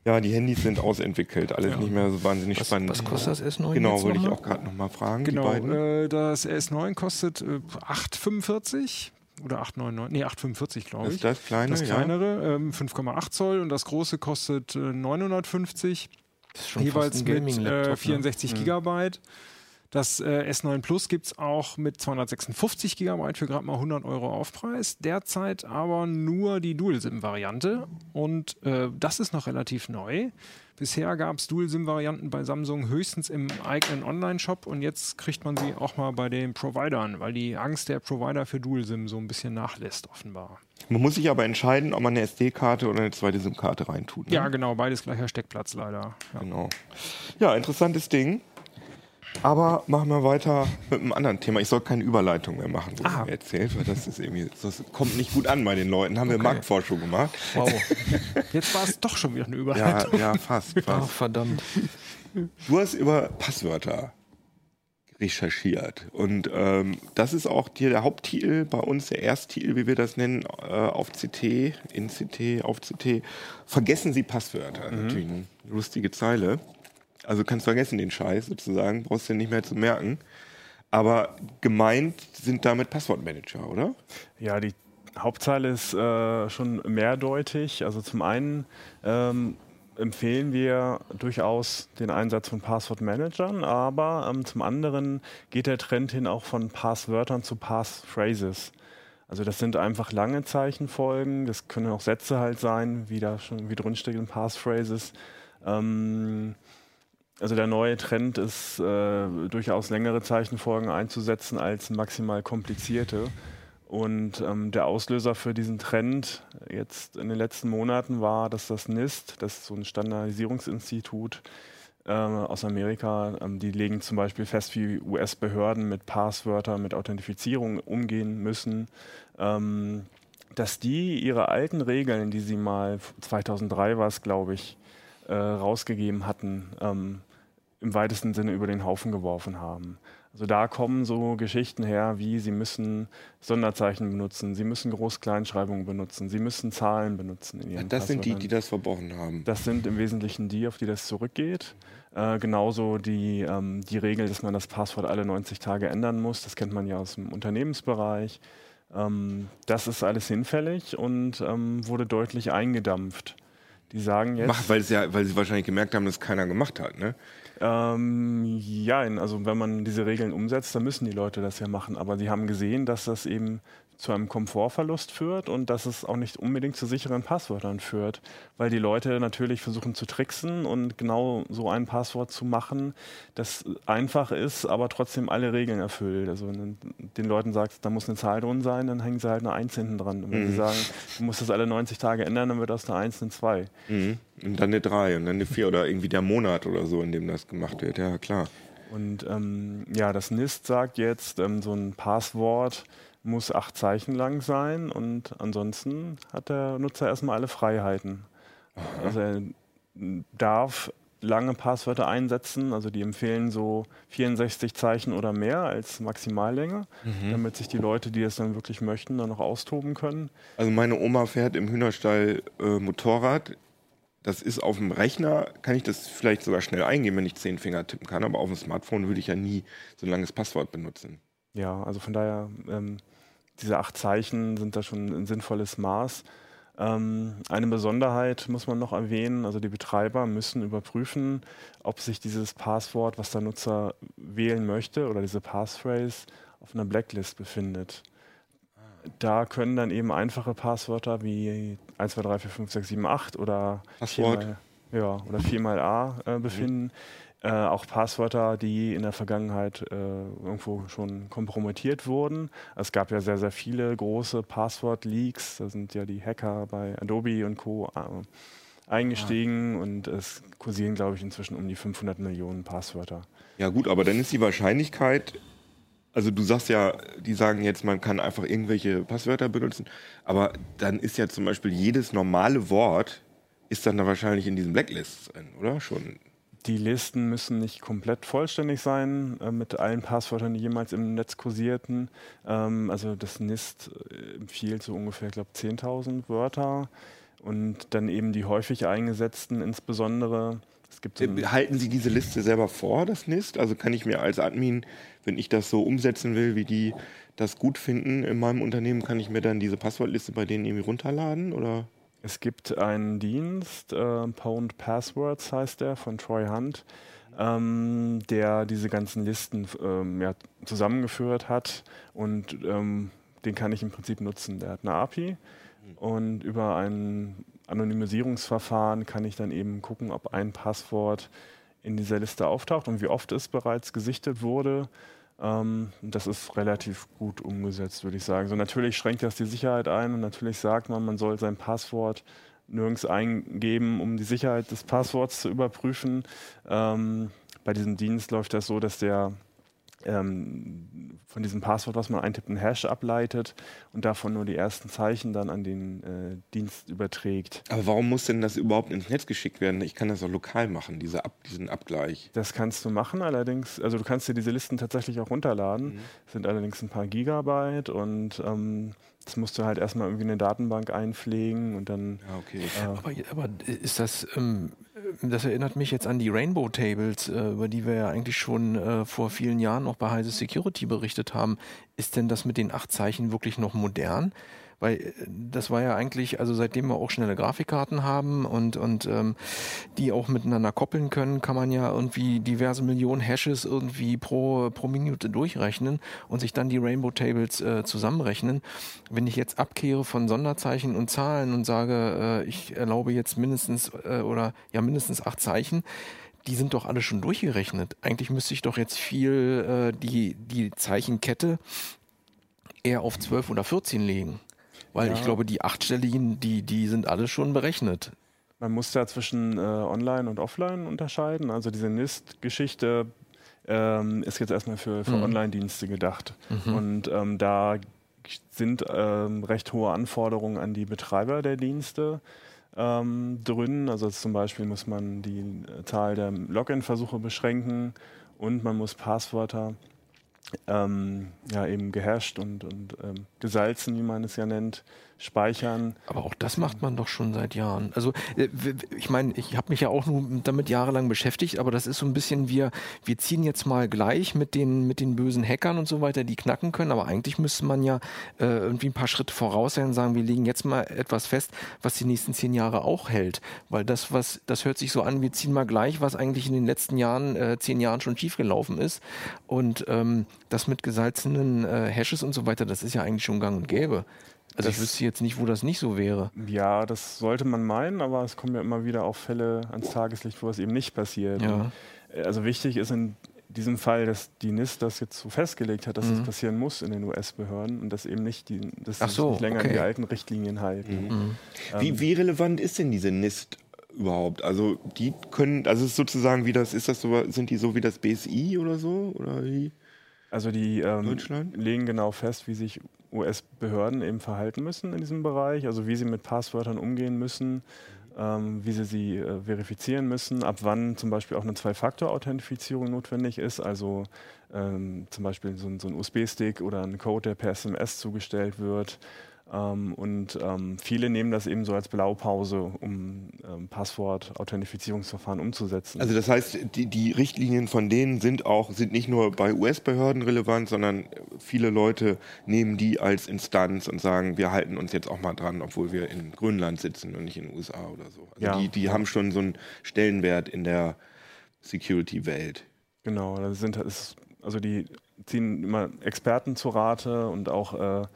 Ja, die Handys sind ausentwickelt, alles Ja. nicht mehr so wahnsinnig Was, spannend. was kostet das S9? Genau, jetzt wollte ich auch gerade nochmal fragen, Genau, äh, das S9 kostet äh, 8,45 oder 8,99, nee, 8,45 glaube das ich. ist das kleine, Das ja. kleinere, ähm, 5,8 Zoll und das große kostet äh, 950, Das ist schon jeweils fast ein mit äh, ne? 64 Gigabyte. Das äh, S9 Plus gibt es auch mit 256 Gigabyte für gerade mal 100 Euro Aufpreis. Derzeit aber nur die Dual-SIM-Variante und äh, das ist noch relativ neu. Bisher gab es Dual-SIM-Varianten bei Samsung höchstens im eigenen Online-Shop und jetzt kriegt man sie auch mal bei den Providern, weil die Angst der Provider für Dual-SIM so ein bisschen nachlässt, offenbar. Man muss sich aber entscheiden, ob man eine SD-Karte oder eine zweite SIM-Karte reintut. Ne? Ja, genau, beides gleicher Steckplatz leider. Ja. Genau. Ja, interessantes Ding. Aber machen wir weiter mit einem anderen Thema. Ich soll keine Überleitung mehr machen, wo Ah. mir erzählt, weil das ist irgendwie, das kommt nicht gut an bei den Leuten. Haben wir Marktforschung gemacht? Wow. Jetzt war es doch schon wieder eine Ja, Überleitung. ja, fast, Ach, fast. verdammt. Du hast über Passwörter recherchiert. Und ähm, das ist auch hier der Haupttitel bei uns, der Ersttitel, wie wir das nennen, äh, auf CT, in CT, auf CT. Vergessen Sie Passwörter. Natürlich eine lustige Zeile. Also kannst vergessen den Scheiß sozusagen, brauchst du nicht mehr zu merken. Aber gemeint sind damit Passwortmanager, oder? Ja, die Hauptzeile ist äh, schon mehrdeutig. Also zum einen ähm, empfehlen wir durchaus den Einsatz von Passwortmanagern, aber ähm, zum anderen geht der Trend hin auch von Passwörtern zu Passphrases. Also das sind einfach lange Zeichenfolgen, das können auch Sätze halt sein, wie da schon wie drinsteht in Passphrases. Ähm, also der neue Trend ist, äh, durchaus längere Zeichenfolgen einzusetzen als maximal komplizierte. Und ähm, der Auslöser für diesen Trend jetzt in den letzten Monaten war, dass das NIST, das ist so ein Standardisierungsinstitut äh, aus Amerika, ähm, die legen zum Beispiel fest, wie US-Behörden mit Passwörtern, mit Authentifizierung umgehen müssen, ähm, dass die ihre alten Regeln, die sie mal 2003 war es, glaube ich, äh, rausgegeben hatten, ähm, im weitesten Sinne über den Haufen geworfen haben. Also da kommen so Geschichten her, wie sie müssen Sonderzeichen benutzen, sie müssen Groß-Kleinschreibungen benutzen, sie müssen Zahlen benutzen. In ihren das sind die, Passwörtern. die das verbrochen haben. Das sind im Wesentlichen die, auf die das zurückgeht. Äh, genauso die, ähm, die Regel, dass man das Passwort alle 90 Tage ändern muss. Das kennt man ja aus dem Unternehmensbereich. Ähm, das ist alles hinfällig und ähm, wurde deutlich eingedampft. Die sagen jetzt. Macht, weil, ja, weil sie wahrscheinlich gemerkt haben, dass keiner gemacht hat. Ne? Ähm, ja, also wenn man diese Regeln umsetzt, dann müssen die Leute das ja machen. Aber sie haben gesehen, dass das eben zu einem Komfortverlust führt und dass es auch nicht unbedingt zu sicheren Passwörtern führt, weil die Leute natürlich versuchen zu tricksen und genau so ein Passwort zu machen, das einfach ist, aber trotzdem alle Regeln erfüllt. Also wenn du den Leuten sagst, da muss eine Zahl drin sein, dann hängen sie halt eine Eins hinten dran. Und wenn sie sagen, du musst das alle 90 Tage ändern, dann wird aus einer Eins eine Zwei. Mhm. Und dann eine 3 und dann eine 4 oder irgendwie der Monat oder so, in dem das gemacht wird. Ja, klar. Und ähm, ja, das NIST sagt jetzt, ähm, so ein Passwort muss acht Zeichen lang sein und ansonsten hat der Nutzer erstmal alle Freiheiten. Also er darf lange Passwörter einsetzen, also die empfehlen so 64 Zeichen oder mehr als Maximallänge, damit sich die Leute, die es dann wirklich möchten, dann noch austoben können. Also meine Oma fährt im Hühnerstall äh, Motorrad. Das ist auf dem Rechner, kann ich das vielleicht sogar schnell eingeben, wenn ich zehn Finger tippen kann, aber auf dem Smartphone würde ich ja nie so ein langes Passwort benutzen. Ja, also von daher, ähm, diese acht Zeichen sind da schon ein sinnvolles Maß. Ähm, eine Besonderheit muss man noch erwähnen, also die Betreiber müssen überprüfen, ob sich dieses Passwort, was der Nutzer wählen möchte, oder diese Passphrase auf einer Blacklist befindet. Da können dann eben einfache Passwörter wie 1, 2, 3, 4, 5, 6, 7, 8 oder Passwort. viermal, ja, oder viermal A äh, befinden. Äh, auch Passwörter, die in der Vergangenheit äh, irgendwo schon kompromittiert wurden. Es gab ja sehr, sehr viele große Passwort-Leaks. Da sind ja die Hacker bei Adobe und Co. Äh, eingestiegen und es kursieren, glaube ich, inzwischen um die 500 Millionen Passwörter. Ja gut, aber dann ist die Wahrscheinlichkeit, also du sagst ja, die sagen jetzt, man kann einfach irgendwelche Passwörter benutzen, aber dann ist ja zum Beispiel jedes normale Wort ist dann da wahrscheinlich in diesen Blacklists drin, oder? Schon. Die Listen müssen nicht komplett vollständig sein äh, mit allen Passwörtern, die jemals im Netz kursierten. Ähm, also das NIST äh, empfiehlt so ungefähr, ich glaube, 10.000 Wörter und dann eben die häufig eingesetzten insbesondere. Es gibt so ein, Äh, Halten Sie diese Liste selber vor, das NIST? Also kann ich mir als Admin, wenn ich das so umsetzen will, wie die das gut finden in meinem Unternehmen, kann ich mir dann diese Passwortliste bei denen irgendwie runterladen? Oder? Es gibt einen Dienst, äh, Pound Passwords heißt der, von Troy Hunt, ähm, der diese ganzen Listen ähm, ja, zusammengeführt hat und ähm, den kann ich im Prinzip nutzen. Der hat eine API und über ein Anonymisierungsverfahren kann ich dann eben gucken, ob ein Passwort in dieser Liste auftaucht und wie oft es bereits gesichtet wurde. Ähm, das ist relativ gut umgesetzt, würde ich sagen. So natürlich schränkt das die Sicherheit ein und natürlich sagt man, man soll sein Passwort nirgends eingeben, um die Sicherheit des Passworts zu überprüfen. Ähm, bei diesem Dienst läuft das so, dass der ähm, von diesem Passwort, was man eintippt, einen Hash ableitet und davon nur die ersten Zeichen dann an den äh, Dienst überträgt. Aber warum muss denn das überhaupt ins Netz geschickt werden? Ich kann das auch lokal machen, diese Ab diesen Abgleich. Das kannst du machen, allerdings, also du kannst dir diese Listen tatsächlich auch runterladen. Mhm. Sind allerdings ein paar Gigabyte und ähm, das musst du halt erstmal irgendwie in eine Datenbank einpflegen und dann. Ja, okay. Äh, Aber, aber ist das, ähm, das erinnert mich jetzt an die Rainbow Tables, äh, über die wir ja eigentlich schon äh, vor vielen Jahren noch bei Heise Security berichtet haben. Ist denn das mit den acht Zeichen wirklich noch modern? Weil äh, das war ja eigentlich, also seitdem wir auch schnelle Grafikkarten haben und, und ähm, die auch miteinander koppeln können, kann man ja irgendwie diverse Millionen Hashes irgendwie pro, pro Minute durchrechnen und sich dann die Rainbow Tables äh, zusammenrechnen. Wenn ich jetzt abkehre von Sonderzeichen und Zahlen und sage, äh, ich erlaube jetzt mindestens äh, oder ja mindestens acht Zeichen, die sind doch alle schon durchgerechnet. Eigentlich müsste ich doch jetzt viel äh, die, die Zeichenkette eher auf 12 oder 14 legen. Weil Ja. ich glaube, die achtstelligen, die, die sind alle schon berechnet. Man muss da zwischen äh, Online und Offline unterscheiden. Also diese NIST-Geschichte ähm, ist jetzt erstmal für, für Mhm. Online-Dienste gedacht. Und ähm, da sind ähm, recht hohe Anforderungen an die Betreiber der Dienste ähm, drin. Also zum Beispiel muss man die Zahl der Login-Versuche beschränken und man muss Passwörter ähm, ja eben gehasht und, und ähm, gesalzen, wie man es ja nennt, speichern. Aber auch das macht man doch schon seit Jahren. Also äh, ich meine, ich habe mich ja auch nur damit jahrelang beschäftigt, aber das ist so ein bisschen wir wir ziehen jetzt mal gleich mit den mit den bösen Hackern und so weiter, die knacken können, aber eigentlich müsste man ja äh, irgendwie ein paar Schritte voraus sein und sagen, wir legen jetzt mal etwas fest, was die nächsten zehn Jahre auch hält, weil das was das hört sich so an, wir ziehen mal gleich, was eigentlich in den letzten Jahren äh, zehn Jahren schon schiefgelaufen ist und ähm, das mit gesalzenen äh, Hashes und so weiter, das ist ja eigentlich schon gang und gäbe. Also ich Das- wüsste jetzt nicht, wo das nicht so wäre. Ja, das sollte man meinen, aber es kommen ja immer wieder auch Fälle ans Tageslicht, wo es eben nicht passiert. Ja. Äh, Also wichtig ist in diesem Fall, dass die NIST das jetzt so festgelegt hat, dass Mhm. es passieren muss in den US-Behörden und dass eben nicht die, dass Ach sie sich so, nicht länger an okay. die alten Richtlinien halten. Mhm. Wie, wie relevant ist denn diese NIST überhaupt? Also die können, also es ist sozusagen wie das, ist das so, sind die so wie das BSI oder so? Oder wie? Also die ähm, Deutschland? legen genau fest, wie sich US-Behörden eben verhalten müssen in diesem Bereich, also wie sie mit Passwörtern umgehen müssen, ähm, wie sie sie äh, verifizieren müssen, ab wann zum Beispiel auch eine Zwei-Faktor-Authentifizierung notwendig ist, also ähm, zum Beispiel so, so ein USB-Stick oder ein Code, der per SMS zugestellt wird. Ähm, und ähm, viele nehmen das eben so als Blaupause, um ähm, Passwort-Authentifizierungsverfahren umzusetzen. Also das heißt, die, die Richtlinien von denen sind auch, sind nicht nur bei US-Behörden relevant, sondern viele Leute nehmen die als Instanz und sagen, wir halten uns jetzt auch mal dran, obwohl wir in Grönland sitzen und nicht in den USA oder so. Also Ja. die, die haben schon so einen Stellenwert in der Security-Welt. Genau, das sind also die ziehen immer Experten zu Rate und auch äh,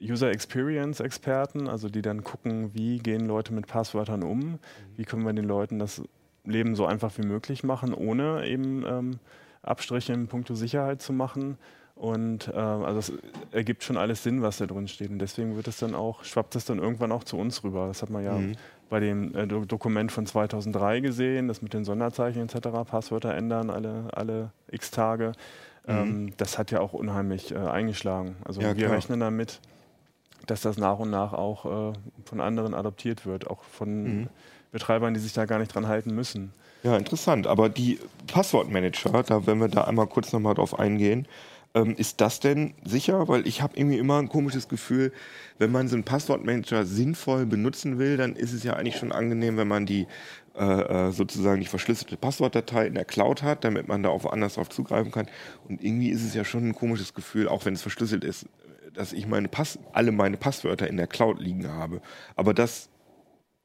User Experience Experten, also die dann gucken, wie gehen Leute mit Passwörtern um, wie können wir den Leuten das Leben so einfach wie möglich machen, ohne eben ähm, Abstriche in puncto Sicherheit zu machen. Und ähm, also es ergibt schon alles Sinn, was da drin steht. Und deswegen wird es dann auch, schwappt es dann irgendwann auch zu uns rüber. Das hat man ja Mhm. bei dem äh, Do Dokument von 2003 gesehen, das mit den Sonderzeichen etc., Passwörter ändern alle, alle x Tage. Ähm, das hat ja auch unheimlich äh, eingeschlagen. Also Ja, wir klar. rechnen damit, dass das nach und nach auch äh, von anderen adoptiert wird, auch von Mhm. Betreibern, die sich da gar nicht dran halten müssen. Ja, interessant. Aber die Passwortmanager, da wenn wir da einmal kurz nochmal drauf eingehen, ähm, ist das denn sicher? Weil ich habe irgendwie immer ein komisches Gefühl, wenn man so einen Passwortmanager sinnvoll benutzen will, dann ist es ja eigentlich schon angenehm, wenn man die äh, äh, sozusagen die verschlüsselte Passwortdatei in der Cloud hat, damit man da auch woanders drauf zugreifen kann. Und irgendwie ist es ja schon ein komisches Gefühl, auch wenn es verschlüsselt ist, dass ich meine Pass alle meine Passwörter in der Cloud liegen habe. Aber das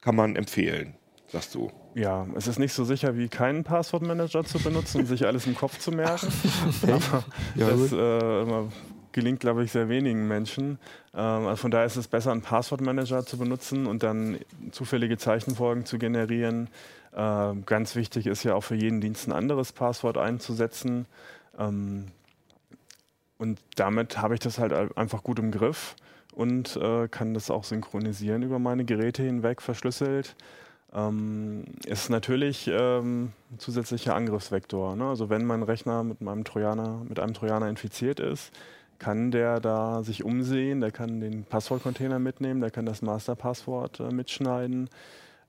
kann man empfehlen, sagst du. Ja, es ist nicht so sicher wie keinen Passwortmanager zu benutzen und sich alles im Kopf zu merken. *laughs* Aber Ja, das äh, gelingt, glaube ich, sehr wenigen Menschen. Ähm, also von daher ist es besser, einen Passwortmanager zu benutzen und dann zufällige Zeichenfolgen zu generieren. Ähm, ganz wichtig ist ja auch für jeden Dienst ein anderes Passwort einzusetzen. Ähm, und damit habe ich das halt ein- einfach gut im Griff und äh, kann das auch synchronisieren über meine Geräte hinweg, verschlüsselt. Ähm, ist natürlich ähm, ein zusätzlicher Angriffsvektor. Ne? Also wenn mein Rechner mit meinem Trojaner, mit einem Trojaner infiziert ist, kann der da sich umsehen, der kann den Passwortcontainer mitnehmen, der kann das Masterpasswort äh, mitschneiden.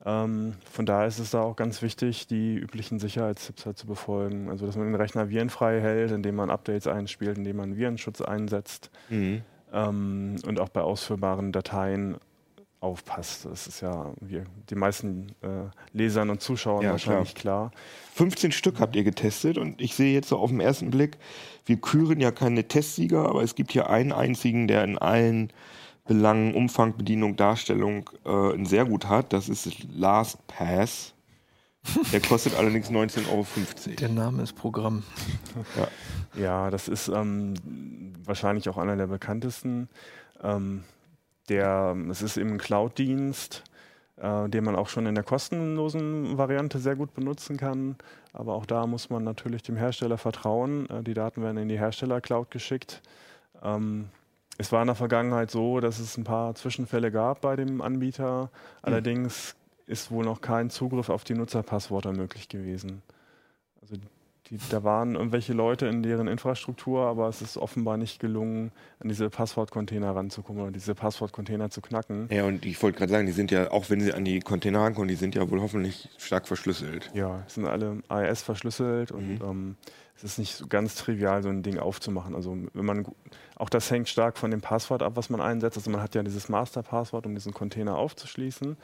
Ähm, von daher ist es da auch ganz wichtig, die üblichen Sicherheitstipps halt zu befolgen. Also dass man den Rechner virenfrei hält, indem man Updates einspielt, indem man Virenschutz einsetzt Mhm. ähm, und auch bei ausführbaren Dateien aufpasst. Das ist ja wir, die meisten äh, Lesern und Zuschauern Ja, wahrscheinlich klar. 15 Stück habt ihr getestet und ich sehe jetzt so auf den ersten Blick, wir küren ja keine Testsieger, aber es gibt hier einen einzigen, der in allen Belangen, Umfang, Bedienung, Darstellung äh, ein sehr gut hat. Das ist LastPass. Der kostet allerdings 19,50 Euro. Der Name ist Programm. Ja, das ist ähm, wahrscheinlich auch einer der bekanntesten. Ähm, der, es ist eben ein Cloud-Dienst, äh, den man auch schon in der kostenlosen Variante sehr gut benutzen kann. Aber auch da muss man natürlich dem Hersteller vertrauen. Äh, die Daten werden in die Hersteller-Cloud geschickt. Ähm, es war in der Vergangenheit so, dass es ein paar Zwischenfälle gab bei dem Anbieter. Allerdings ist wohl noch kein Zugriff auf die Nutzerpasswörter möglich gewesen. Also die, da waren irgendwelche Leute in deren Infrastruktur, aber es ist offenbar nicht gelungen, an diese Passwortcontainer ranzukommen oder diese Passwortcontainer zu knacken. Ja, und ich wollte gerade sagen, die sind ja, auch wenn sie an die Container rankommen, die sind ja wohl hoffentlich stark verschlüsselt. Ja, sind alle AES verschlüsselt und ähm, es ist nicht so ganz trivial, so ein Ding aufzumachen. Also wenn man auch das hängt stark von dem Passwort ab, was man einsetzt. Also man hat ja dieses Masterpasswort, um diesen Container aufzuschließen.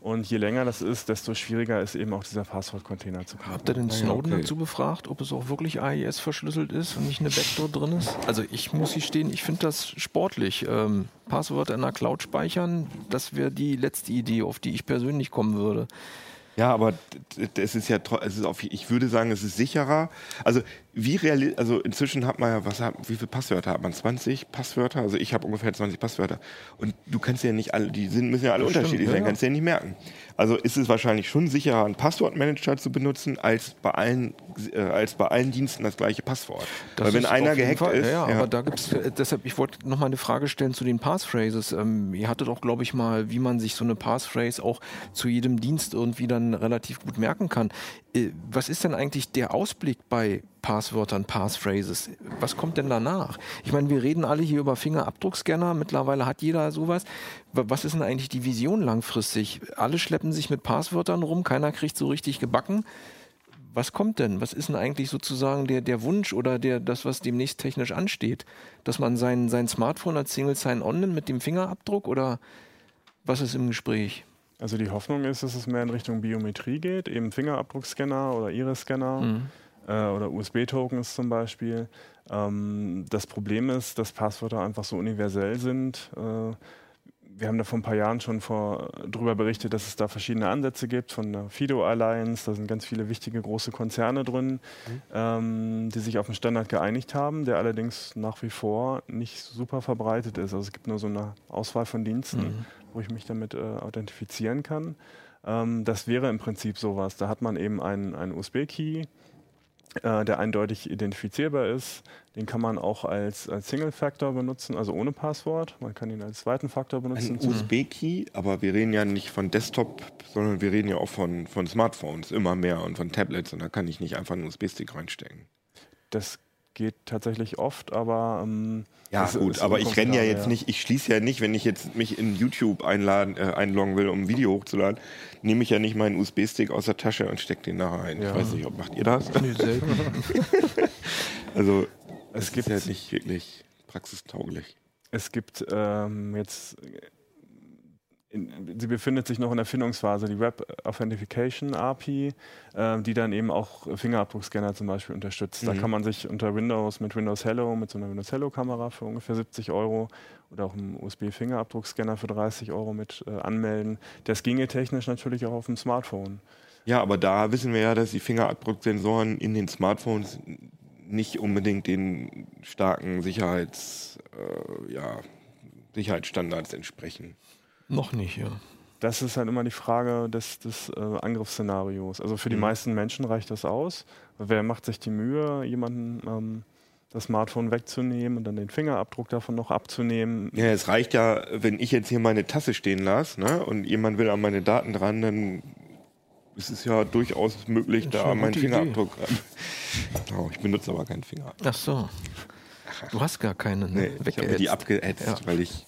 Und je länger das ist, desto schwieriger ist eben auch dieser Passwortcontainer zu knacken. Habt ihr den Snowden okay. dazu befragt, ob es auch wirklich AES verschlüsselt ist und nicht eine Backdoor drin ist? Also ich muss hier stehen, ich finde das sportlich. Ähm, Passwörter in der Cloud speichern, das wäre die letzte Idee, auf die ich persönlich kommen würde. Ja, aber es ist ja, es ist auf, ich würde sagen, es ist sicherer. Also wie reali also inzwischen hat man ja, was hat, wie viele Passwörter hat man? 20 Passwörter? Also ich habe ungefähr 20 Passwörter. Und du kannst ja nicht alle, die sind, müssen ja alle Das stimmt, unterschiedlich ja, sein, ja. kannst du ja nicht merken. Also ist es wahrscheinlich schon sicherer, einen Passwortmanager zu benutzen, als bei allen, äh, als bei allen Diensten das gleiche Passwort. Das Weil wenn einer gehackt Fall- ist, Ja, ja. aber da gibt's äh, deshalb, ich wollte noch mal eine Frage stellen zu den Passphrases. Ähm, ihr hattet auch, glaube ich, mal, wie man sich so eine Passphrase auch zu jedem Dienst irgendwie dann relativ gut merken kann. Äh, was ist denn eigentlich der Ausblick bei Passwörtern, Passphrases? Was kommt denn danach? Ich meine, wir reden alle hier über Fingerabdruckscanner. Mittlerweile hat jeder sowas. Wa- Was ist denn eigentlich die Vision langfristig? Alle schleppen sich mit Passwörtern rum, keiner kriegt so richtig gebacken was kommt denn? Was ist denn eigentlich sozusagen der, der Wunsch oder der, das, was demnächst technisch ansteht? Dass man sein, sein Smartphone als Single Sign-On mit dem Fingerabdruck oder was ist im Gespräch? Also die Hoffnung ist, dass es mehr in Richtung Biometrie geht, eben Fingerabdruckscanner oder Iris-Scanner äh, oder USB-Tokens zum Beispiel. Ähm, das Problem ist, dass Passwörter einfach so universell sind. Äh, wir haben da vor ein paar Jahren schon vor, drüber berichtet, dass es da verschiedene Ansätze gibt von der FIDO Alliance. Da sind ganz viele wichtige große Konzerne drin, ähm, die sich auf einen Standard geeinigt haben, der allerdings nach wie vor nicht super verbreitet ist. Also es gibt nur so eine Auswahl von Diensten, wo ich mich damit äh, authentifizieren kann. Ähm, das wäre im Prinzip sowas. Da hat man eben einen, einen USB-Key, äh, der eindeutig identifizierbar ist. Den kann man auch als, als Single-Factor benutzen, also ohne Passwort. Man kann ihn als zweiten Faktor benutzen. Ein USB-Key, aber wir reden ja nicht von Desktop, sondern wir reden ja auch von, von Smartphones immer mehr und von Tablets und da kann ich nicht einfach einen USB-Stick reinstecken. Das geht tatsächlich oft, aber ähm, Ja, es gut, ist aber ich renne ja jetzt nicht, ich schließe ja nicht, wenn ich jetzt mich in YouTube einladen, äh, einloggen will, um ein Video hochzuladen, nehme ich ja nicht meinen USB-Stick aus der Tasche und stecke den da rein. Ja. Ich weiß nicht, ob macht ihr das? Nö, selten. *laughs* Also, Es es gibt- gibt ja nicht wirklich praxistauglich. Es gibt ähm, jetzt, in, sie befindet sich noch in der Findungsphase, die Web Authentication API, ähm, die dann eben auch Fingerabdruckscanner zum Beispiel unterstützt. Da Mhm. kann man sich unter Windows mit Windows Hello, mit so einer Windows Hello Kamera für ungefähr 70 Euro oder auch einem USB-Fingerabdruckscanner für 30 Euro mit äh, anmelden. Das ginge technisch natürlich auch auf dem Smartphone. Ja, aber da wissen wir ja, dass die Fingerabdrucksensoren in den Smartphones nicht unbedingt den starken Sicherheits, äh, ja, Sicherheitsstandards entsprechen. Noch nicht, ja. Das ist halt immer die Frage des, des äh, Angriffsszenarios. Also für die Mhm. meisten Menschen reicht das aus. Wer macht sich die Mühe, jemanden ähm, das Smartphone wegzunehmen und dann den Fingerabdruck davon noch abzunehmen? Ja, es reicht ja, wenn ich jetzt hier meine Tasse stehen lasse ne, und jemand will an meine Daten dran, dann ist es ja durchaus möglich, da eine meinen. Fingerabdruck. *laughs* Oh, ich benutze aber keinen Fingerabdruck. Ach so. Du hast gar keine, Nee, ne? ich habe die abgeätzt, Ja. weil ich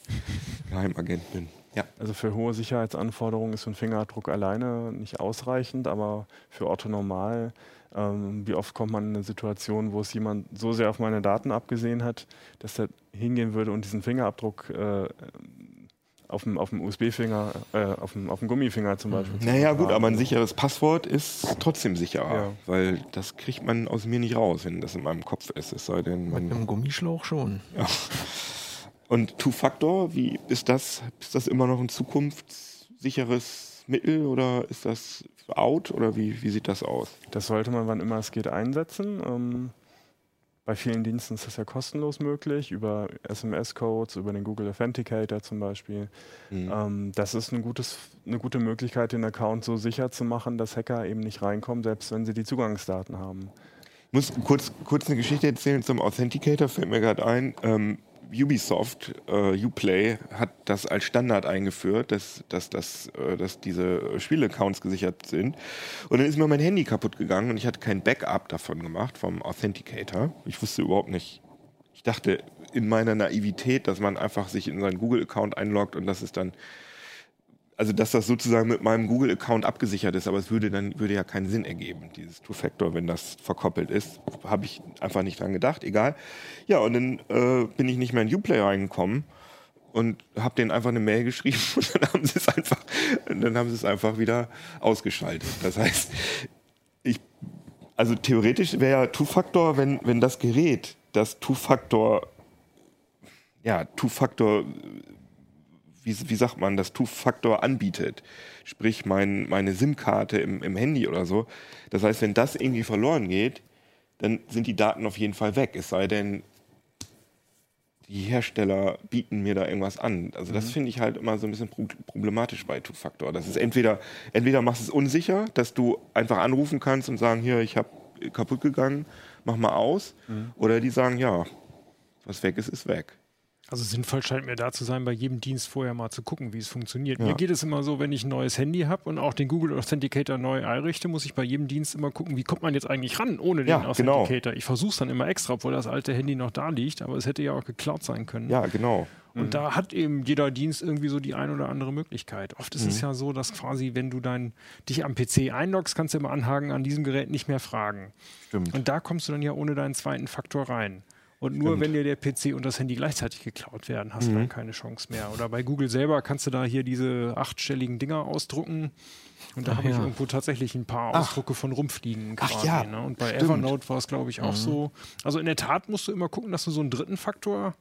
Geheimagent bin. Ja. Also für hohe Sicherheitsanforderungen ist so ein Fingerabdruck alleine nicht ausreichend, aber für Otto normal, ähm, wie oft kommt man in eine Situation, wo es jemand so sehr auf meine Daten abgesehen hat, dass er hingehen würde und diesen Fingerabdruck äh, auf dem, auf dem USB-Finger, äh, auf, dem, auf dem Gummifinger zum Beispiel. zu Naja, gut, aber ein sicheres Passwort ist trotzdem sicherer, Ja. weil das kriegt man aus mir nicht raus, wenn das in meinem Kopf ist. Es sei denn, Mit man. einem Gummischlauch schon. *laughs* Und Two-Factor, wie ist das? Ist das immer noch ein zukunftssicheres Mittel oder ist das out oder wie, wie sieht das aus? Das sollte man, wann immer es geht, einsetzen. Ähm, bei vielen Diensten ist das ja kostenlos möglich, über SMS-Codes, über den Google Authenticator zum Beispiel. Mhm. Ähm, das ist ein gutes, eine gute Möglichkeit, den Account so sicher zu machen, dass Hacker eben nicht reinkommen, selbst wenn sie die Zugangsdaten haben. Ich muss kurz, kurz eine Geschichte erzählen zum Authenticator, fällt mir gerade ein. Ähm, Ubisoft, äh, Uplay, hat das als Standard eingeführt, dass, dass, dass, äh, dass diese Spielaccounts gesichert sind. Und dann ist mir mein Handy kaputt gegangen und ich hatte kein Backup davon gemacht, vom Authenticator. Ich wusste überhaupt nicht. Ich dachte in meiner Naivität, dass man einfach sich in seinen Google-Account einloggt und das ist dann also dass das sozusagen mit meinem Google-Account abgesichert ist, aber es würde dann würde ja keinen Sinn ergeben, dieses Two-Factor, wenn das verkoppelt ist. Habe ich einfach nicht dran gedacht, egal. Ja, und dann äh, bin ich nicht mehr in Uplay reingekommen und habe denen einfach eine Mail geschrieben *laughs* und dann haben sie es einfach, dann haben sie es einfach wieder ausgeschaltet. Das heißt, ich, also theoretisch wäre ja Two-Factor, wenn, wenn das Gerät das Two-Factor, ja, Two-Factor wie, wie sagt man, das Two-Faktor anbietet. Sprich, mein, meine SIM-Karte im, im Handy oder so. Das heißt, wenn das irgendwie verloren geht, dann sind die Daten auf jeden Fall weg. Es sei denn, die Hersteller bieten mir da irgendwas an. Also das Mhm. finde ich halt immer so ein bisschen pro- problematisch bei Two-Factor. Das ist entweder, entweder machst du es unsicher, dass du einfach anrufen kannst und sagen, hier, ich habe kaputt gegangen, mach mal aus. Mhm. Oder die sagen, ja, was weg ist, ist weg. Also sinnvoll scheint mir da zu sein, bei jedem Dienst vorher mal zu gucken, wie es funktioniert. Ja. Mir geht es immer so, wenn ich ein neues Handy habe und auch den Google Authenticator neu einrichte, muss ich bei jedem Dienst immer gucken, wie kommt man jetzt eigentlich ran ohne den Ja, genau. Authenticator. Ich versuche es dann immer extra, obwohl das alte Handy noch da liegt, aber es hätte ja auch geklaut sein können. Ja, genau. Und da hat eben jeder Dienst irgendwie so die ein oder andere Möglichkeit. Oft ist es ja so, dass quasi, wenn du dein, dich am PC einloggst, kannst du immer anhaken, an diesem Gerät nicht mehr fragen. Stimmt. Und da kommst du dann ja ohne deinen zweiten Faktor rein. Und nur Stimmt. wenn dir der PC und das Handy gleichzeitig geklaut werden, hast du dann keine Chance mehr. Oder bei Google selber kannst du da hier diese achtstelligen Dinger ausdrucken. Und da Ach habe ich ja. irgendwo tatsächlich ein paar Ach. Ausdrucke von rumfliegen. Ach Quasi, ja, ne? Und bei stimmt. Evernote war es, glaube ich, auch so. Also in der Tat musst du immer gucken, dass du so einen dritten Faktor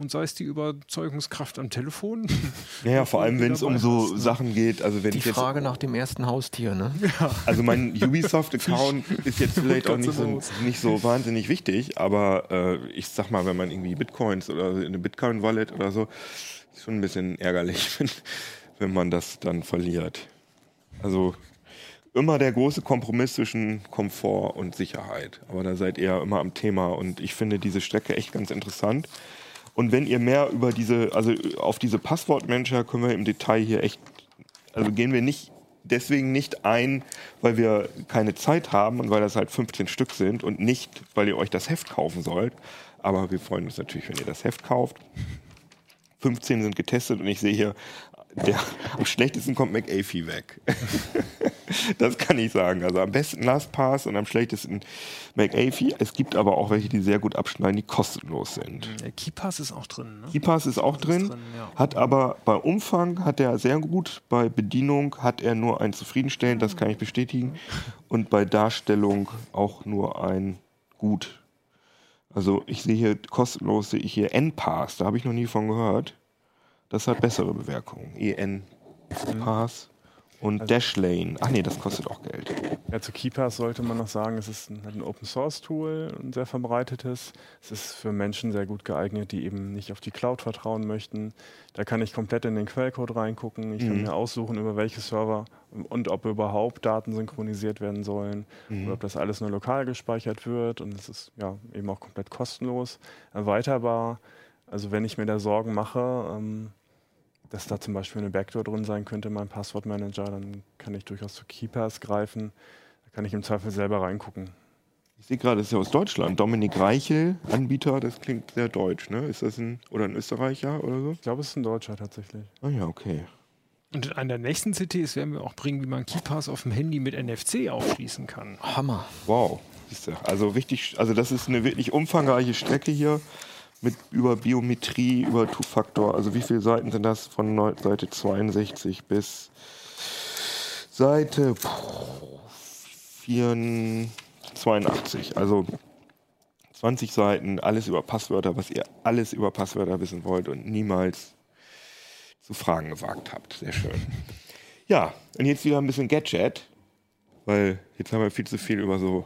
und sei es die Überzeugungskraft am Telefon. *laughs* Ja, ja, vor allem, wenn es um so ne? Sachen geht. Also wenn Die ich jetzt, Frage nach dem ersten Haustier, ne? *laughs* also mein *laughs* Ubisoft-Account ist jetzt vielleicht auch nicht so, nicht so wahnsinnig wichtig, aber äh, ich sag mal, wenn man irgendwie Bitcoins oder eine Bitcoin-Wallet oder so, ist schon ein bisschen ärgerlich, wenn, wenn man das dann verliert. Also immer der große Kompromiss zwischen Komfort und Sicherheit. Aber da seid ihr immer am Thema und ich finde diese Strecke echt ganz interessant. Und wenn ihr mehr über diese, also auf diese Passwortmanager können wir im Detail hier echt, also gehen wir nicht deswegen nicht ein, weil wir keine Zeit haben und weil das halt 15 Stück sind und nicht, weil ihr euch das Heft kaufen sollt. Aber wir freuen uns natürlich, wenn ihr das Heft kauft. 15 sind getestet und ich sehe hier, der, am schlechtesten kommt McAfee weg. *laughs* das kann ich sagen. Also am besten LastPass und am schlechtesten McAfee. Es gibt aber auch welche, die sehr gut abschneiden, die kostenlos sind. Der KeyPass ist auch drin, ne? KeyPass ist auch ist drin, drin, ja. hat aber bei Umfang hat er sehr gut, bei Bedienung hat er nur ein zufriedenstellend, das kann ich bestätigen, und bei Darstellung auch nur ein gut. Also ich sehe hier kostenlos, sehe ich hier NPass, da habe ich noch nie von gehört. Das hat bessere Bewerkungen. EN Pass und Dashlane. Ach nee, das kostet auch Geld. Ja, zu KeePass sollte man noch sagen, es ist ein, ein Open Source Tool, ein sehr verbreitetes. Es ist für Menschen sehr gut geeignet, die eben nicht auf die Cloud vertrauen möchten. Da kann ich komplett in den Quellcode reingucken. Ich kann Mhm. mir aussuchen, über welche Server und ob überhaupt Daten synchronisiert werden sollen Mhm. oder ob das alles nur lokal gespeichert wird. Und es ist ja eben auch komplett kostenlos, erweiterbar. Also wenn ich mir da Sorgen mache, ähm, dass da zum Beispiel eine Backdoor drin sein könnte in meinem Passwortmanager, dann kann ich durchaus zu KeyPass greifen. Da kann ich im Zweifel selber reingucken. Ich sehe gerade, das ist ja aus Deutschland. Dominik Reichel, Anbieter, das klingt sehr deutsch, ne? Ist das ein oder ein Österreicher oder so? Ich glaube, es ist ein Deutscher tatsächlich. Ah ja, okay. Und in einer der nächsten CTs werden wir auch bringen, wie man KeyPass auf dem Handy mit NFC aufschließen kann. Hammer. Wow. Siehst du, Also wichtig, also das ist eine wirklich umfangreiche Strecke hier mit über Biometrie, über Two-Factor. Also wie viele Seiten sind das? Von Seite 62 bis Seite puh, 84, 82. Also 20 Seiten, alles über Passwörter, was ihr alles über Passwörter wissen wollt und niemals zu fragen gewagt habt. Sehr schön. Ja, und jetzt wieder ein bisschen Gadget, weil jetzt haben wir viel zu viel über so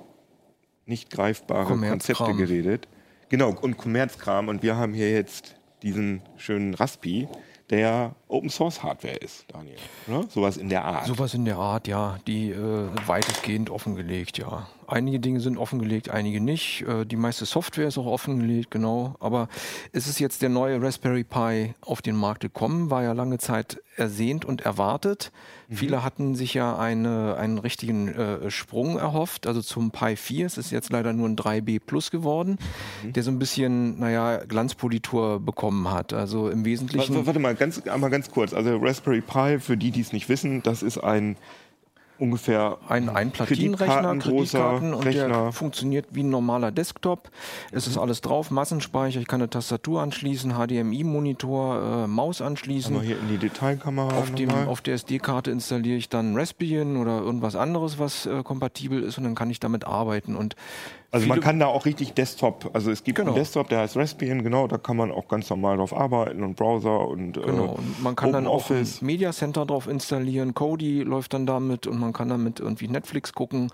nicht greifbare. Konzepte geredet. Genau, und Kommerzkram. Und wir haben hier jetzt diesen schönen Raspi, der Open Source Hardware ist, Daniel. Oder? Sowas in der Art. Sowas in der Art, ja, die äh, weitestgehend offengelegt, ja. Einige Dinge sind offengelegt, einige nicht. Äh, die meiste Software ist auch offengelegt, genau. Aber es ist jetzt der neue Raspberry Pi auf den Markt gekommen, war ja lange Zeit ersehnt und erwartet. Viele hatten sich ja eine, einen richtigen äh, Sprung erhofft, also zum Pi 4. Es ist jetzt leider nur ein 3B Plus geworden, der so ein bisschen, naja, Glanzpolitur bekommen hat. Also im Wesentlichen. Warte, warte mal, ganz, einmal ganz kurz. Also Raspberry Pi, für die, die es nicht wissen, das ist ein ungefähr Ein Einplatinenrechner, Kreditkartengroßer Kreditkarten und Rechner. der funktioniert wie ein normaler Desktop. Es ist alles drauf, Massenspeicher, ich kann eine Tastatur anschließen, HDMI-Monitor, äh, Maus anschließen. Mal hier in die Detailkamera. Auf, dem, auf der SD-Karte installiere ich dann Raspbian oder irgendwas anderes, was äh, kompatibel ist und dann kann ich damit arbeiten. Und Also man kann da auch richtig Desktop, also es gibt Genau. einen Desktop, der heißt Raspbian, genau, da kann man auch ganz normal drauf arbeiten und Browser und Genau, äh, und man kann dann auch ein. Media Center drauf installieren, Kodi läuft dann damit und man kann damit irgendwie Netflix gucken.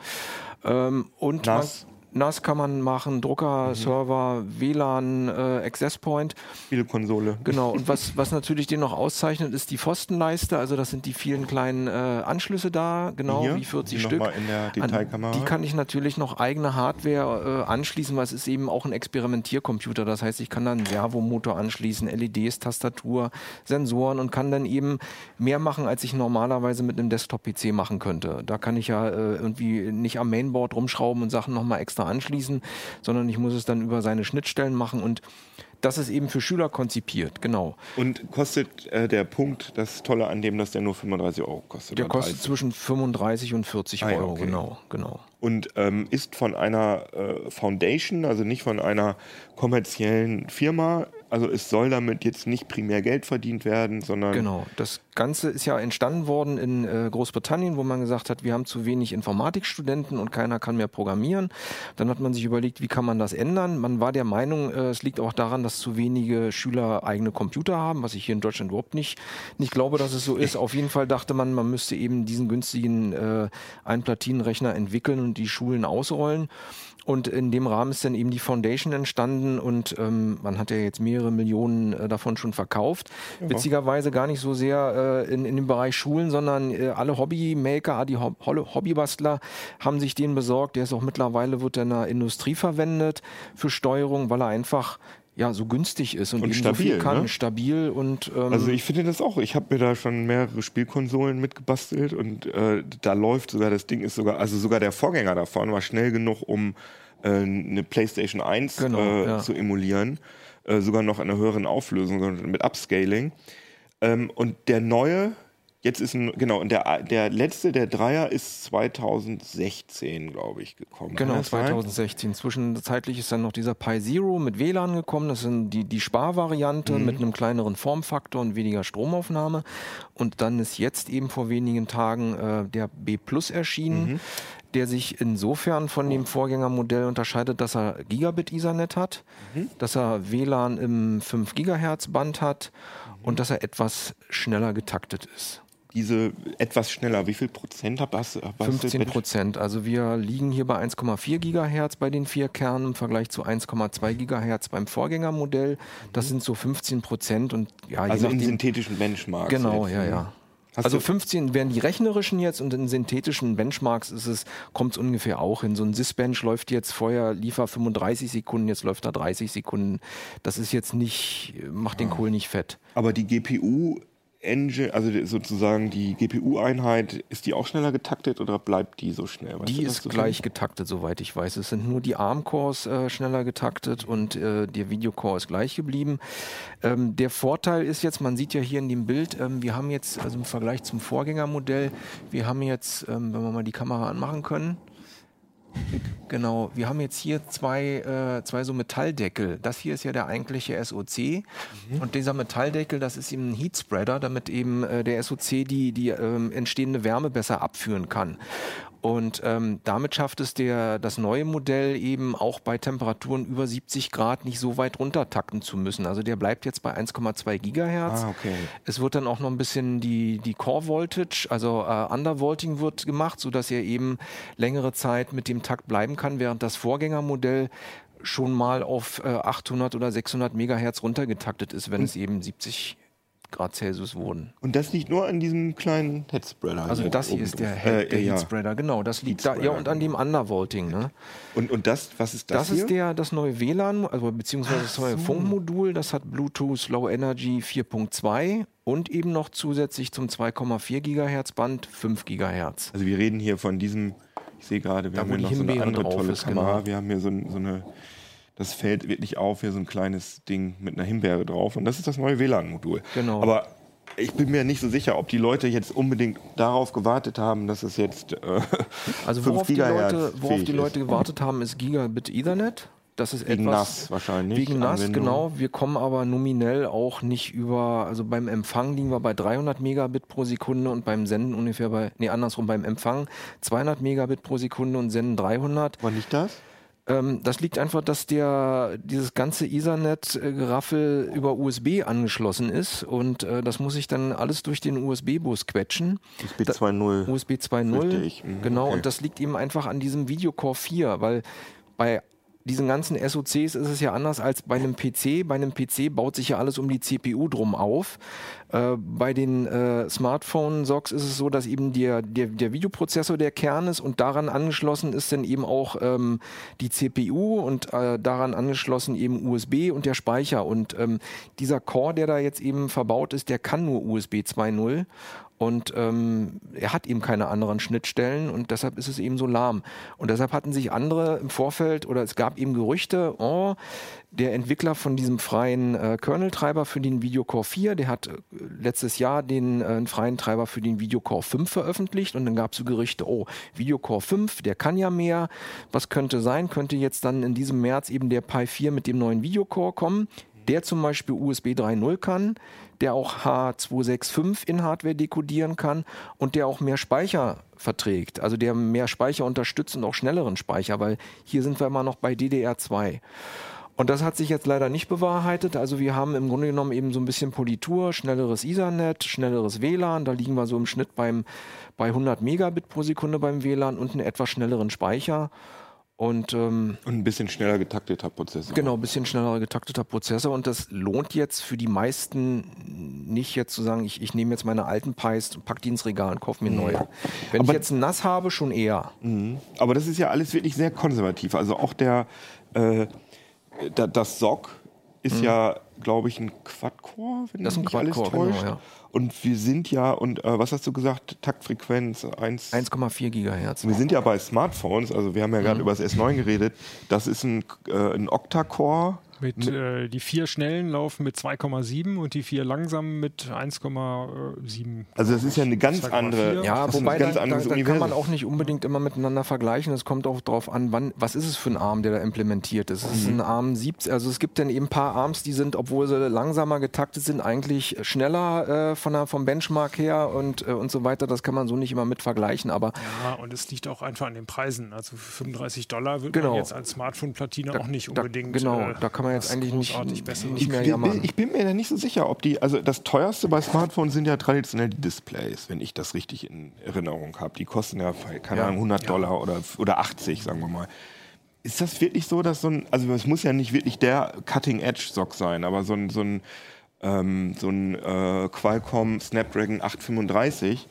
Ähm, und NAS. Man, NAS kann man machen, Drucker, Server, WLAN, äh, Access Point. Spielekonsole. Genau, und was, *laughs* was natürlich den noch auszeichnet, ist die Pfostenleiste. Also das sind die vielen kleinen äh, Anschlüsse da, genau, Hier, wie 40 die Stück. in der Detailkamera. An die kann ich natürlich noch eigene Hardware äh, anschließen, weil es ist eben auch ein Experimentiercomputer. Das heißt, ich kann dann einen Servomotor anschließen, LEDs, Tastatur, Sensoren und kann dann eben mehr machen, als ich normalerweise mit einem Desktop-PC machen könnte. Da kann ich ja äh, irgendwie nicht am Mainboard rumschrauben und Sachen nochmal extra anschließen, sondern ich muss es dann über seine Schnittstellen machen und das ist eben für Schüler konzipiert, genau. Und kostet äh, der Punkt, das Tolle an dem, dass der nur 35 Euro kostet. Der kostet 30. zwischen 35 und 40 Ah Euro, okay. genau, genau. und ähm, ist von einer äh, Foundation, also nicht von einer kommerziellen Firma. Also es soll damit jetzt nicht primär Geld verdient werden, sondern Genau, das Ganze ist ja entstanden worden in äh, Großbritannien, wo man gesagt hat, wir haben zu wenig Informatikstudenten und keiner kann mehr programmieren. Dann hat man sich überlegt, wie kann man das ändern? Man war der Meinung, äh, es liegt auch daran, dass zu wenige Schüler eigene Computer haben, was ich hier in Deutschland überhaupt nicht, nicht glaube, dass es so ist. Auf jeden Fall dachte man, man müsste eben diesen günstigen äh, Einplatinenrechner entwickeln und die Schulen ausrollen. Und in dem Rahmen ist dann eben die Foundation entstanden und ähm, man hat ja jetzt mehrere Millionen äh, davon schon verkauft. Witzigerweise gar nicht so sehr äh, in, in dem Bereich Schulen, sondern äh, alle Hobbymaker, die Hob Hobbybastler haben sich den besorgt. Der ist auch mittlerweile, wird in der Industrie verwendet für Steuerung, weil er einfach ja so günstig ist und, Und so stabil, viel kann, ne? stabil und ähm, Also ich finde das auch. Ich habe mir da schon mehrere Spielkonsolen mitgebastelt und äh, da läuft sogar das Ding ist sogar, also sogar der Vorgänger davon war schnell genug, um äh, eine PlayStation 1 Genau, äh, ja. zu emulieren, äh, sogar noch in einer höheren Auflösung mit Upscaling. Ähm, und der neue, jetzt ist ein, genau, und der, der letzte, der Dreier ist 2016, glaube ich, gekommen. Genau, das sein? 2016. Zwischenzeitlich ist dann noch dieser Pi Zero mit WLAN gekommen. Das sind die, die Sparvariante Mhm. mit einem kleineren Formfaktor und weniger Stromaufnahme. Und dann ist jetzt eben vor wenigen Tagen äh, der B Plus erschienen, Mhm. der sich insofern von dem Vorgängermodell unterscheidet, dass er Gigabit Ethernet hat, Mhm. dass er WLAN im 5 Gigahertz Band hat Mhm. und dass er etwas schneller getaktet ist. Diese etwas schneller, wie viel Prozent hast hast du? 15 Prozent. Also wir liegen hier bei 1,4 Gigahertz bei den vier Kernen im Vergleich zu 1,2 Gigahertz beim Vorgängermodell. Das sind so 15 Prozent und ja, Also in synthetischen Benchmarks. Genau, jetzt, ja, ne? ja. Hast also du- 15 wären die rechnerischen jetzt und in synthetischen Benchmarks ist es, kommt es ungefähr auch hin. So ein Sysbench läuft jetzt vorher, liefer 35 Sekunden, jetzt läuft er 30 Sekunden. Das ist jetzt nicht, macht den Kohl nicht fett. Aber die GPU Engine, also sozusagen die GPU-Einheit, ist die auch schneller getaktet oder bleibt die so schnell? Weißt Die du ist gleich getaktet, soweit ich weiß. Es sind nur die ARM-Cores äh, schneller getaktet und äh, der Videocore ist gleich geblieben. Ähm, der Vorteil ist jetzt, man sieht ja hier in dem Bild, ähm, wir haben jetzt, also im Vergleich zum Vorgängermodell, wir haben jetzt, ähm, wenn wir mal die Kamera anmachen können, Genau, wir haben jetzt hier zwei, äh, zwei so Metalldeckel. Das hier ist ja der eigentliche SOC und dieser Metalldeckel, das ist eben ein Heatspreader, damit eben äh, der SOC die, die ähm, entstehende Wärme besser abführen kann. Und ähm, damit schafft es der, das neue Modell eben auch bei Temperaturen über 70 Grad nicht so weit runtertakten zu müssen. Also der bleibt jetzt bei 1,2 Gigahertz. Ah, okay. Es wird dann auch noch ein bisschen die, die Core Voltage, also äh, Undervolting wird gemacht, sodass er eben längere Zeit mit dem Takt bleiben kann, während das Vorgängermodell schon mal auf äh, 800 oder 600 Megahertz runtergetaktet ist, wenn es eben 70 Grad Celsius wurden. Und das liegt nur an diesem kleinen Headspreader. Also das hier ist der, drauf. Head, Äh, der ja. Heatspreader, genau. Das liegt da, ja und an dem Undervolting. Ne? Und, und das, was ist das, Das, hier? ist der, das neue WLAN, also beziehungsweise das neue so. Funkmodul. Das hat Bluetooth Low Energy 4.2 und eben noch zusätzlich zum 2,4 Gigahertz Band 5 Gigahertz. Also wir reden hier von diesem, ich sehe gerade, wir Da, haben hier noch so eine andere tolle ist, Kamera. genau. Wir haben hier so, so eine, das fällt wirklich auf, hier so ein kleines Ding mit einer Himbeere drauf. Und das ist das neue WLAN-Modul. Genau. Aber ich bin mir nicht so sicher, ob die Leute jetzt unbedingt darauf gewartet haben, dass es jetzt äh, *laughs* Also 5 worauf die, Leute, worauf die Leute gewartet haben, ist Gigabit Ethernet. Das ist Wegen etwas nass wahrscheinlich. Wegen nass, Anwendung. genau. Wir kommen aber nominell auch nicht über, also beim Empfang liegen wir bei 300 Megabit pro Sekunde und beim Senden ungefähr bei, nee, andersrum, beim Empfang 200 Megabit pro Sekunde und Senden 300. War nicht das? Ähm, das liegt einfach, dass der, dieses ganze Ethernet-Geraffel über USB angeschlossen ist und äh, das muss ich dann alles durch den USB-Bus quetschen. USB 2.0. USB Fürchte 2.0. ich. Mhm, Genau, okay. und das liegt eben einfach an diesem Videocore 4, weil bei diesen ganzen SoCs ist es ja anders als bei einem PC. Bei einem PC baut sich ja alles um die CPU drum auf. Äh, bei den äh, Smartphone-SOCs ist es so, dass eben der, der, der Videoprozessor der Kern ist und daran angeschlossen ist dann eben auch ähm, die CPU und äh, daran angeschlossen eben USB und der Speicher. Und ähm, dieser Core, der da jetzt eben verbaut ist, der kann nur USB 2.0 und ähm, er hat eben keine anderen Schnittstellen und deshalb ist es eben so lahm. Und deshalb hatten sich andere im Vorfeld oder es gab eben Gerüchte, oh, der Entwickler von diesem freien äh, Kernel-Treiber für den Videocore 4, der hat äh, letztes Jahr den äh, freien Treiber für den Videocore 5 veröffentlicht und dann gab es so Gerüchte, oh, Videocore 5, der kann ja mehr. Was könnte sein? Könnte jetzt dann in diesem März eben der Pi 4 mit dem neuen Videocore kommen, der zum Beispiel USB 3.0 kann, der auch H265 in Hardware dekodieren kann und der auch mehr Speicher verträgt, also der mehr Speicher unterstützt und auch schnelleren Speicher, weil hier sind wir immer noch bei DDR2. Und das hat sich jetzt leider nicht bewahrheitet. Also wir haben im Grunde genommen eben so ein bisschen Politur, schnelleres Ethernet, schnelleres WLAN. Da liegen wir so im Schnitt beim, bei 100 Megabit pro Sekunde beim WLAN und einen etwas schnelleren Speicher. Und ähm, Und ein bisschen schneller getakteter Prozessor. Genau, ein bisschen schneller getakteter Prozessor und das lohnt jetzt für die meisten nicht jetzt zu sagen, ich, ich nehme jetzt meine alten Pies und pack die ins Regal und kaufe mir neue. Wenn Aber- ich jetzt ein NAS habe, schon eher. Aber das ist ja alles wirklich sehr konservativ. Also auch der, äh, da, das SOC ist ja, glaube ich, ein Quad-Core, wenn. Das ist ein mich nicht alles Quad-Core, genau, täuscht. ja. Und wir sind ja, und äh, was hast du gesagt, Taktfrequenz 1. 1,4 Gigahertz. Wir sind ja bei Smartphones, also wir haben ja gerade Mhm. über das S9 geredet. Das ist ein, äh, ein Octa-Core. Mit, äh, die vier schnellen laufen mit 2,7 und die vier langsamen mit 1,7. Also das ist ja eine ganz 2,4. andere, Ja, wobei da, ganz da, anderes da kann man auch nicht unbedingt immer miteinander vergleichen. Es kommt auch darauf an, wann, was ist es für ein ARM, der da implementiert ist. Es ist Mhm. ein ARM 17, also es gibt dann eben ein paar ARMs, die sind, obwohl sie langsamer getaktet sind, eigentlich schneller äh, von der, vom Benchmark her und, äh, und so weiter. Das kann man so nicht immer mit vergleichen, aber Ja, und es liegt auch einfach an den Preisen. Also für 35 Dollar wird Genau. man jetzt als Smartphone-Platine auch nicht da, unbedingt. genau, äh, da kann man jetzt was eigentlich nicht, nicht mehr ich, bin, jammern. ich bin mir da nicht so sicher, ob die, also das teuerste bei Smartphones sind ja traditionell die Displays, wenn ich das richtig in Erinnerung habe. Die kosten ja, keine Ja. Ahnung, 100 Dollar oder, oder 80, sagen wir mal. Ist das wirklich so, dass so ein, also es muss ja nicht wirklich der Cutting-Edge-Sock sein, aber so ein, so ein, ähm, so ein äh, Qualcomm Snapdragon 835,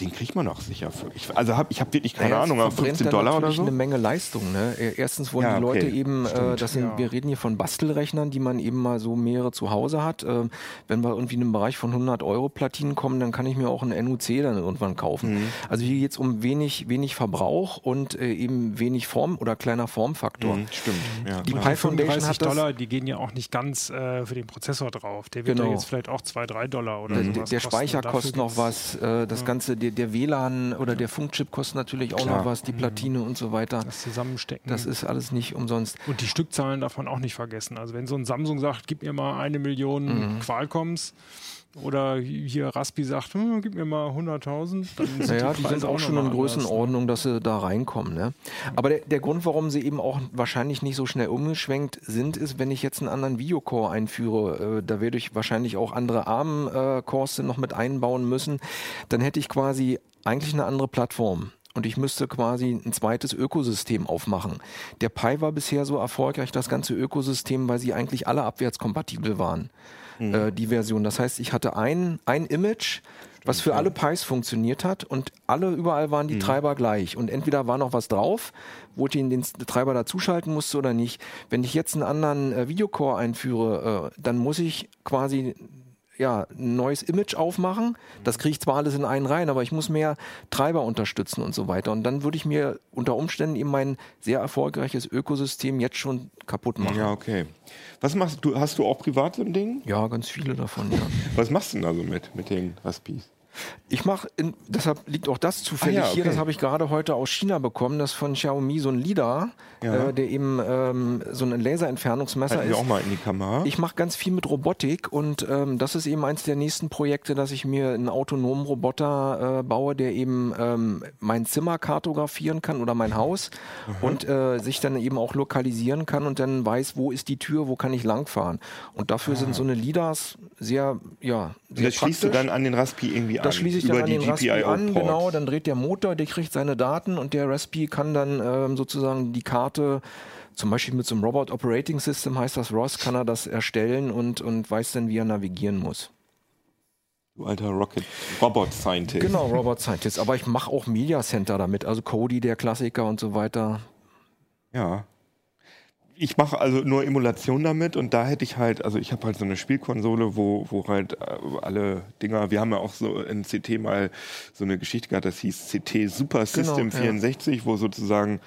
den kriegt man auch sicher für. Ich, also hab, ich habe wirklich keine Naja, Ahnung, aber verbrennt 15 dann Dollar oder natürlich so? eine Menge Leistung. Ne? E- Erstens wollen Ja, die Leute okay. eben, äh, das sind, Ja. wir reden hier von Bastelrechnern, die man eben mal so mehrere zu Hause hat. Ähm, wenn wir irgendwie in den Bereich von 100 Euro Platinen kommen, dann kann ich mir auch einen NUC dann irgendwann kaufen. Mhm. Also hier geht es um wenig, wenig Verbrauch und äh, eben wenig Form oder kleiner Formfaktor. Mhm, stimmt. Ja. Die Pi die Foundation 35 hat das. Dollar, die gehen ja auch nicht ganz äh, für den Prozessor drauf. Der wird Genau. ja jetzt vielleicht auch 2, 3 Dollar oder Der, sowas der kosten. Speicher kostet noch was, äh, das ganze, der, der, der WLAN oder der Funkchip kostet natürlich auch Klar. noch was, die Platine und so weiter. Das Zusammenstecken. Das ist alles nicht umsonst. und die Stückzahlen darf man auch nicht vergessen. Also wenn so ein Samsung sagt, gib mir mal eine Million Mhm. Qualcomms oder hier Raspi sagt, hm, gib mir mal 100.000, dann sind Naja, die, die sind auch schon in? Größenordnung, dass sie da reinkommen. Ne? Aber der, der Grund, warum sie eben auch wahrscheinlich nicht so schnell umgeschwenkt sind, ist, wenn ich jetzt einen anderen Videocore einführe, äh, da werde ich wahrscheinlich auch andere ARM-Cores noch mit einbauen müssen, dann hätte ich quasi eigentlich eine andere Plattform. Und ich müsste quasi ein zweites Ökosystem aufmachen. Der Pi war bisher so erfolgreich, das ganze Ökosystem, weil sie eigentlich alle abwärtskompatibel waren, äh, die Version. Das heißt, ich hatte ein, ein Image, was für alle Pis funktioniert hat und alle überall waren die Treiber gleich. Und entweder war noch was drauf, wo ich den, den Treiber dazuschalten musste oder nicht. Wenn ich jetzt einen anderen äh, Videocore einführe, äh, dann muss ich quasi ja, ein neues Image aufmachen. Das kriege ich zwar alles in einen rein, aber ich muss mehr Treiber unterstützen und so weiter. Und dann würde ich mir unter Umständen eben mein sehr erfolgreiches Ökosystem jetzt schon kaputt machen. Ja, okay. Was machst du? Hast du auch privat so ein Ding? Ja, ganz viele davon, ja. Was machst du denn also mit, mit den Raspis? Ich mache, deshalb liegt auch das zufällig Ah ja, hier, okay. das habe ich gerade heute aus China bekommen, das von Xiaomi so ein LIDAR, Ja. äh, der eben ähm, so ein Laserentfernungsmesser Halten wir ist. auch mal in die Kamera. Ich mache ganz viel mit Robotik und ähm, das ist eben eins der nächsten Projekte, dass ich mir einen autonomen Roboter äh, baue, der eben ähm, mein Zimmer kartografieren kann oder mein Haus und äh, sich dann eben auch lokalisieren kann und dann weiß, wo ist die Tür, wo kann ich langfahren. Und dafür sind so eine LIDARs sehr, ja, Und sehr das schließt du praktisch. dann an den Raspi irgendwie an. Das schließe ich über dann an die den Raspi an, genau, dann dreht der Motor, der kriegt seine Daten und der Raspi kann dann ähm, sozusagen die Karte, zum Beispiel mit so einem Robot Operating System heißt das ROS, kann er das erstellen und, und weiß dann, wie er navigieren muss. Du alter Rocket Robot Scientist. Genau, Robot Scientist. Aber ich mache auch Media Center damit, also Cody, der Klassiker und so weiter. Ja. Ich mache also nur Emulation damit und da hätte ich halt, also ich habe halt so eine Spielkonsole, wo, wo halt äh, alle Dinger, wir haben ja auch so in CT mal so eine Geschichte gehabt, das hieß CT Super System ja. 64, wo sozusagen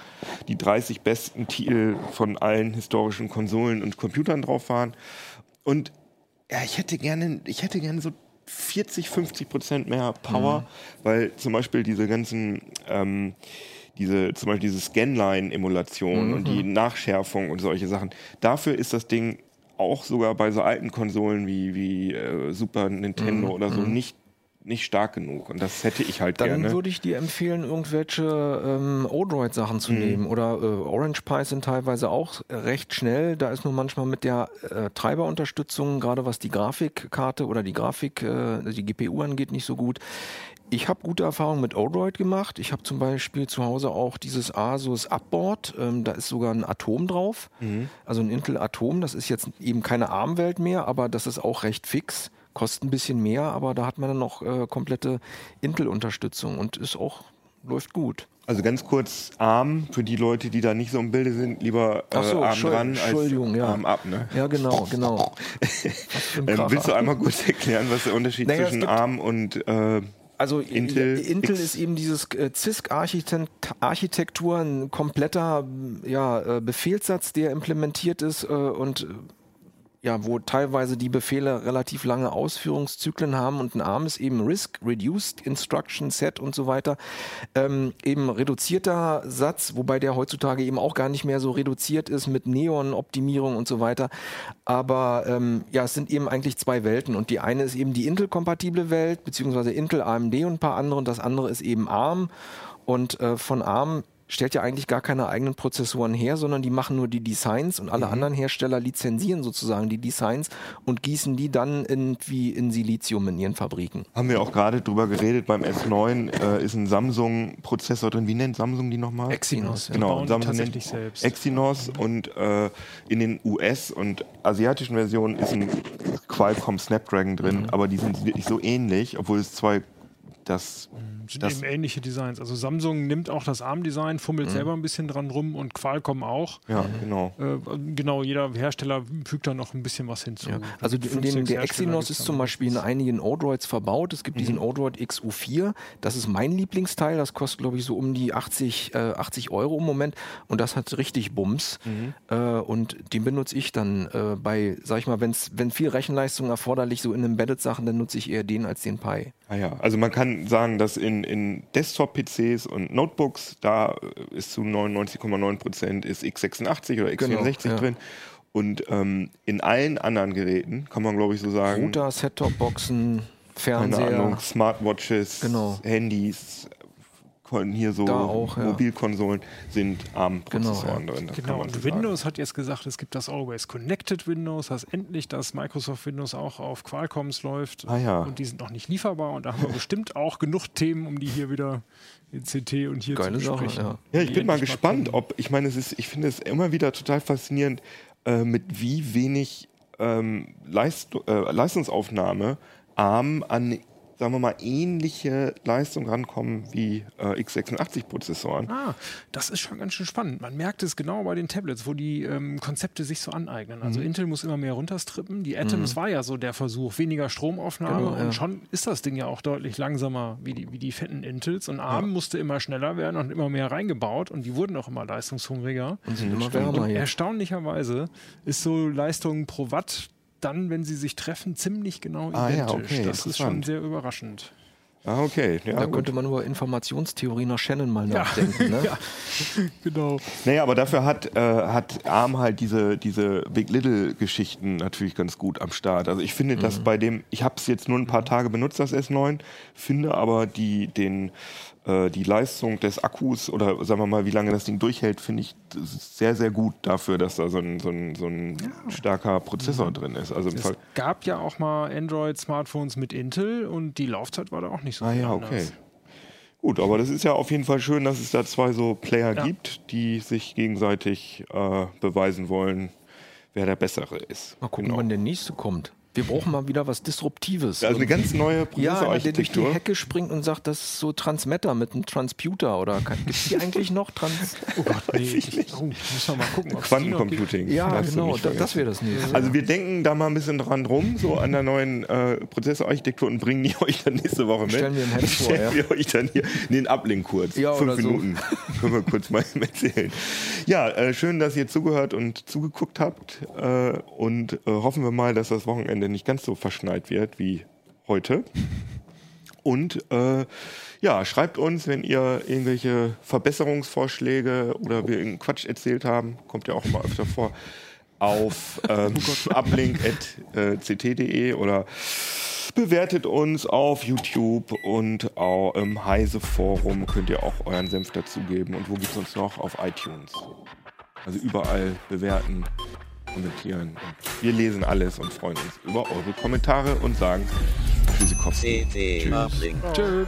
die 30 besten Titel von allen historischen Konsolen und Computern drauf waren. Und ja, ich hätte gerne, ich hätte gerne so 40, 50 Prozent mehr Power, weil zum Beispiel diese ganzen, ähm, diese, zum Beispiel diese Scanline-Emulation und die Nachschärfung und solche Sachen. Dafür ist das Ding auch sogar bei so alten Konsolen wie, wie äh, Super Nintendo oder so nicht, nicht stark genug. Und das hätte ich halt Dann gerne. würde ich dir empfehlen, irgendwelche ähm, Odroid-Sachen zu nehmen. Oder äh, Orange Pi sind teilweise auch recht schnell. Da ist nur manchmal mit der äh, Treiberunterstützung, gerade was die Grafikkarte oder die Grafik, äh, die GPU angeht, nicht so gut. Ich habe gute Erfahrungen mit Odroid gemacht. Ich habe zum Beispiel zu Hause auch dieses Asus Upboard. Ähm, da ist sogar ein Atom drauf. Also ein Intel Atom. Das ist jetzt eben keine ARM-Welt mehr, aber das ist auch recht fix. Kostet ein bisschen mehr, aber da hat man dann noch äh, komplette Intel-Unterstützung und ist auch, läuft gut. Also ganz kurz, Arm, für die Leute, die da nicht so im Bilde sind, lieber äh, so, Arm dran als ja. Arm ab. Ne? Ja, genau, genau. *laughs* Ähm, willst du einmal kurz erklären, was der Unterschied Naja, zwischen Arm und äh, Also Intel Intel, Intel ist eben dieses äh, CISC-Architektur, ein kompletter ja, äh, Befehlssatz, der implementiert ist äh, und äh, ja, wo teilweise die Befehle relativ lange Ausführungszyklen haben und ein ARM ist eben RISC, Reduced Instruction Set und so weiter. Ähm, eben reduzierter Satz, wobei der heutzutage eben auch gar nicht mehr so reduziert ist mit Neon-Optimierung und so weiter. Aber ähm, ja, es sind eben eigentlich zwei Welten und die eine ist eben die Intel-kompatible Welt, beziehungsweise Intel, AMD und ein paar andere und das andere ist eben ARM. Und äh, von ARM stellt ja eigentlich gar keine eigenen Prozessoren her, sondern die machen nur die Designs und alle anderen Hersteller lizenzieren sozusagen die Designs und gießen die dann irgendwie in Silizium in ihren Fabriken. haben wir auch gerade drüber geredet, beim S9 äh, ist ein Samsung-Prozessor drin. Wie nennt Samsung die nochmal? Exynos. ja. Genau, Samsung tatsächlich nennt selbst. Exynos und äh, in den US- und asiatischen Versionen ist ein Qualcomm Snapdragon drin, aber die sind wirklich so ähnlich, obwohl es zwei das, sind das eben ähnliche Designs. Also Samsung nimmt auch das ARM-Design, fummelt Mhm. selber ein bisschen dran rum und Qualcomm auch. ja genau. Äh, genau, jeder Hersteller fügt da noch ein bisschen was hinzu. Ja. Also dem, sechs der Exynos ist zum. Beispiel in einigen Odroids verbaut. Es gibt diesen Odroid XU4. Das ist mein Lieblingsteil. Das kostet, glaube ich, so um die 80, äh, 80 Euro im Moment. Und das hat richtig Bums. Äh, und den benutze ich dann äh, bei, sag ich mal, wenn's, wenn viel Rechenleistung erforderlich, so in Embedded-Sachen, dann nutze ich eher den als den Pi. Ah ja, also man kann sagen, dass in in, in Desktop-PCs und Notebooks, da äh, ist zu 99,9% ist x86 oder x64 Genau, ja. drin. Und ähm, in allen anderen Geräten, kann man glaube ich so sagen, Router, Set-Top-Boxen, keine Fernseher. Ahnung, Smartwatches, Genau. Handys, kon- hier so auch, ja. Mobilkonsolen sind ARM-Prozessoren Genau, drin. das Genau, und sagen. Windows hat jetzt gesagt, es gibt das Always Connected Windows, heißt endlich, dass Microsoft Windows auch auf Qualcomms läuft. Ah ja. Und die sind noch nicht lieferbar und da haben wir *laughs* bestimmt auch genug Themen, um die hier wieder in CT und hier Geile zu Sache, besprechen. ja. Ja, ich bin mal gespannt, kommen. ob, ich meine, es ist, ich finde es immer wieder total faszinierend, äh, mit wie wenig ähm, Leist, äh, Leistungsaufnahme ARM an, sagen wir mal, ähnliche Leistung rankommen wie äh, x86-Prozessoren. Ah, das ist schon ganz schön spannend. Man merkt es genau bei den Tablets, wo die ähm, Konzepte sich so aneignen. Also Mhm. Intel muss immer mehr runterstrippen. Die Atoms war ja so der Versuch, weniger Stromaufnahme Genau, ja. und schon ist das Ding ja auch deutlich langsamer wie die, wie die fetten Intels. Und ARM musste immer schneller werden und immer mehr reingebaut und die wurden auch immer leistungshungriger. Und sind immer wärmer Und erstaunlicherweise ist so Leistung pro Watt dann, wenn sie sich treffen, ziemlich genau Ah, ja, identisch. okay, das ist schon sehr überraschend. Ah, okay. Ja, Da gut. könnte man über Informationstheorie nach Shannon mal nachdenken. *laughs* Ne? Ja, genau. Naja, aber dafür hat, äh, hat ARM halt diese, diese Big Little-Geschichten natürlich ganz gut am Start. Also ich finde, dass bei dem, ich habe es jetzt nur ein paar Tage benutzt, das S9, finde aber die, den, äh, die Leistung des Akkus oder sagen wir mal, wie lange das Ding durchhält, finde ich sehr, sehr gut dafür, dass da so ein, so ein, so ein starker Prozessor drin ist. Also im Es Fall. gab ja auch mal Android-Smartphones mit Intel und die Laufzeit war da auch nicht so Ah ja, anders. okay. Gut, aber das ist ja auf jeden Fall schön, dass es da zwei so Player Ja. gibt, die sich gegenseitig äh, beweisen wollen, wer der Bessere ist. Mal gucken, Genau. wann der nächste kommt. Wir brauchen mal wieder was Disruptives. Also eine ganz neue ja, einer, der durch die Prozessorarchitektur. Hecke springt und sagt, das ist so Transmitter mit einem Transputer oder gibt es die eigentlich noch? Trans Oh Gott, *laughs* nee, ich, oh, muss mal gucken. Quantencomputing. ja, genau, da, das wäre das nächste. Also wir denken da mal ein bisschen dran rum, so an der neuen äh, Prozessorarchitektur und bringen die *laughs* euch dann nächste Woche mit. Stellen wir im Heft vor, Stellen ja. wir euch dann hier den Ablink kurz. Ja, Fünf oder so. Minuten. *laughs* Können wir kurz mal erzählen. Ja, äh, schön, dass ihr zugehört und zugeguckt habt. Äh, und äh, hoffen wir mal, dass das Wochenende nicht ganz so verschneit wird wie heute. Und äh, ja, schreibt uns, wenn ihr irgendwelche Verbesserungsvorschläge oder wir irgendeinen Quatsch erzählt haben, kommt ja auch mal öfter vor, auf ähm, uplink.ct.de oder bewertet uns auf YouTube und auch im Heise Forum könnt ihr auch euren Senf dazugeben. Und wo gibt es uns noch? Auf iTunes. Also überall bewerten, kommentieren. Wir lesen alles und freuen uns über eure Kommentare und sagen Tschüssikowski. CT Uplink. Tschö.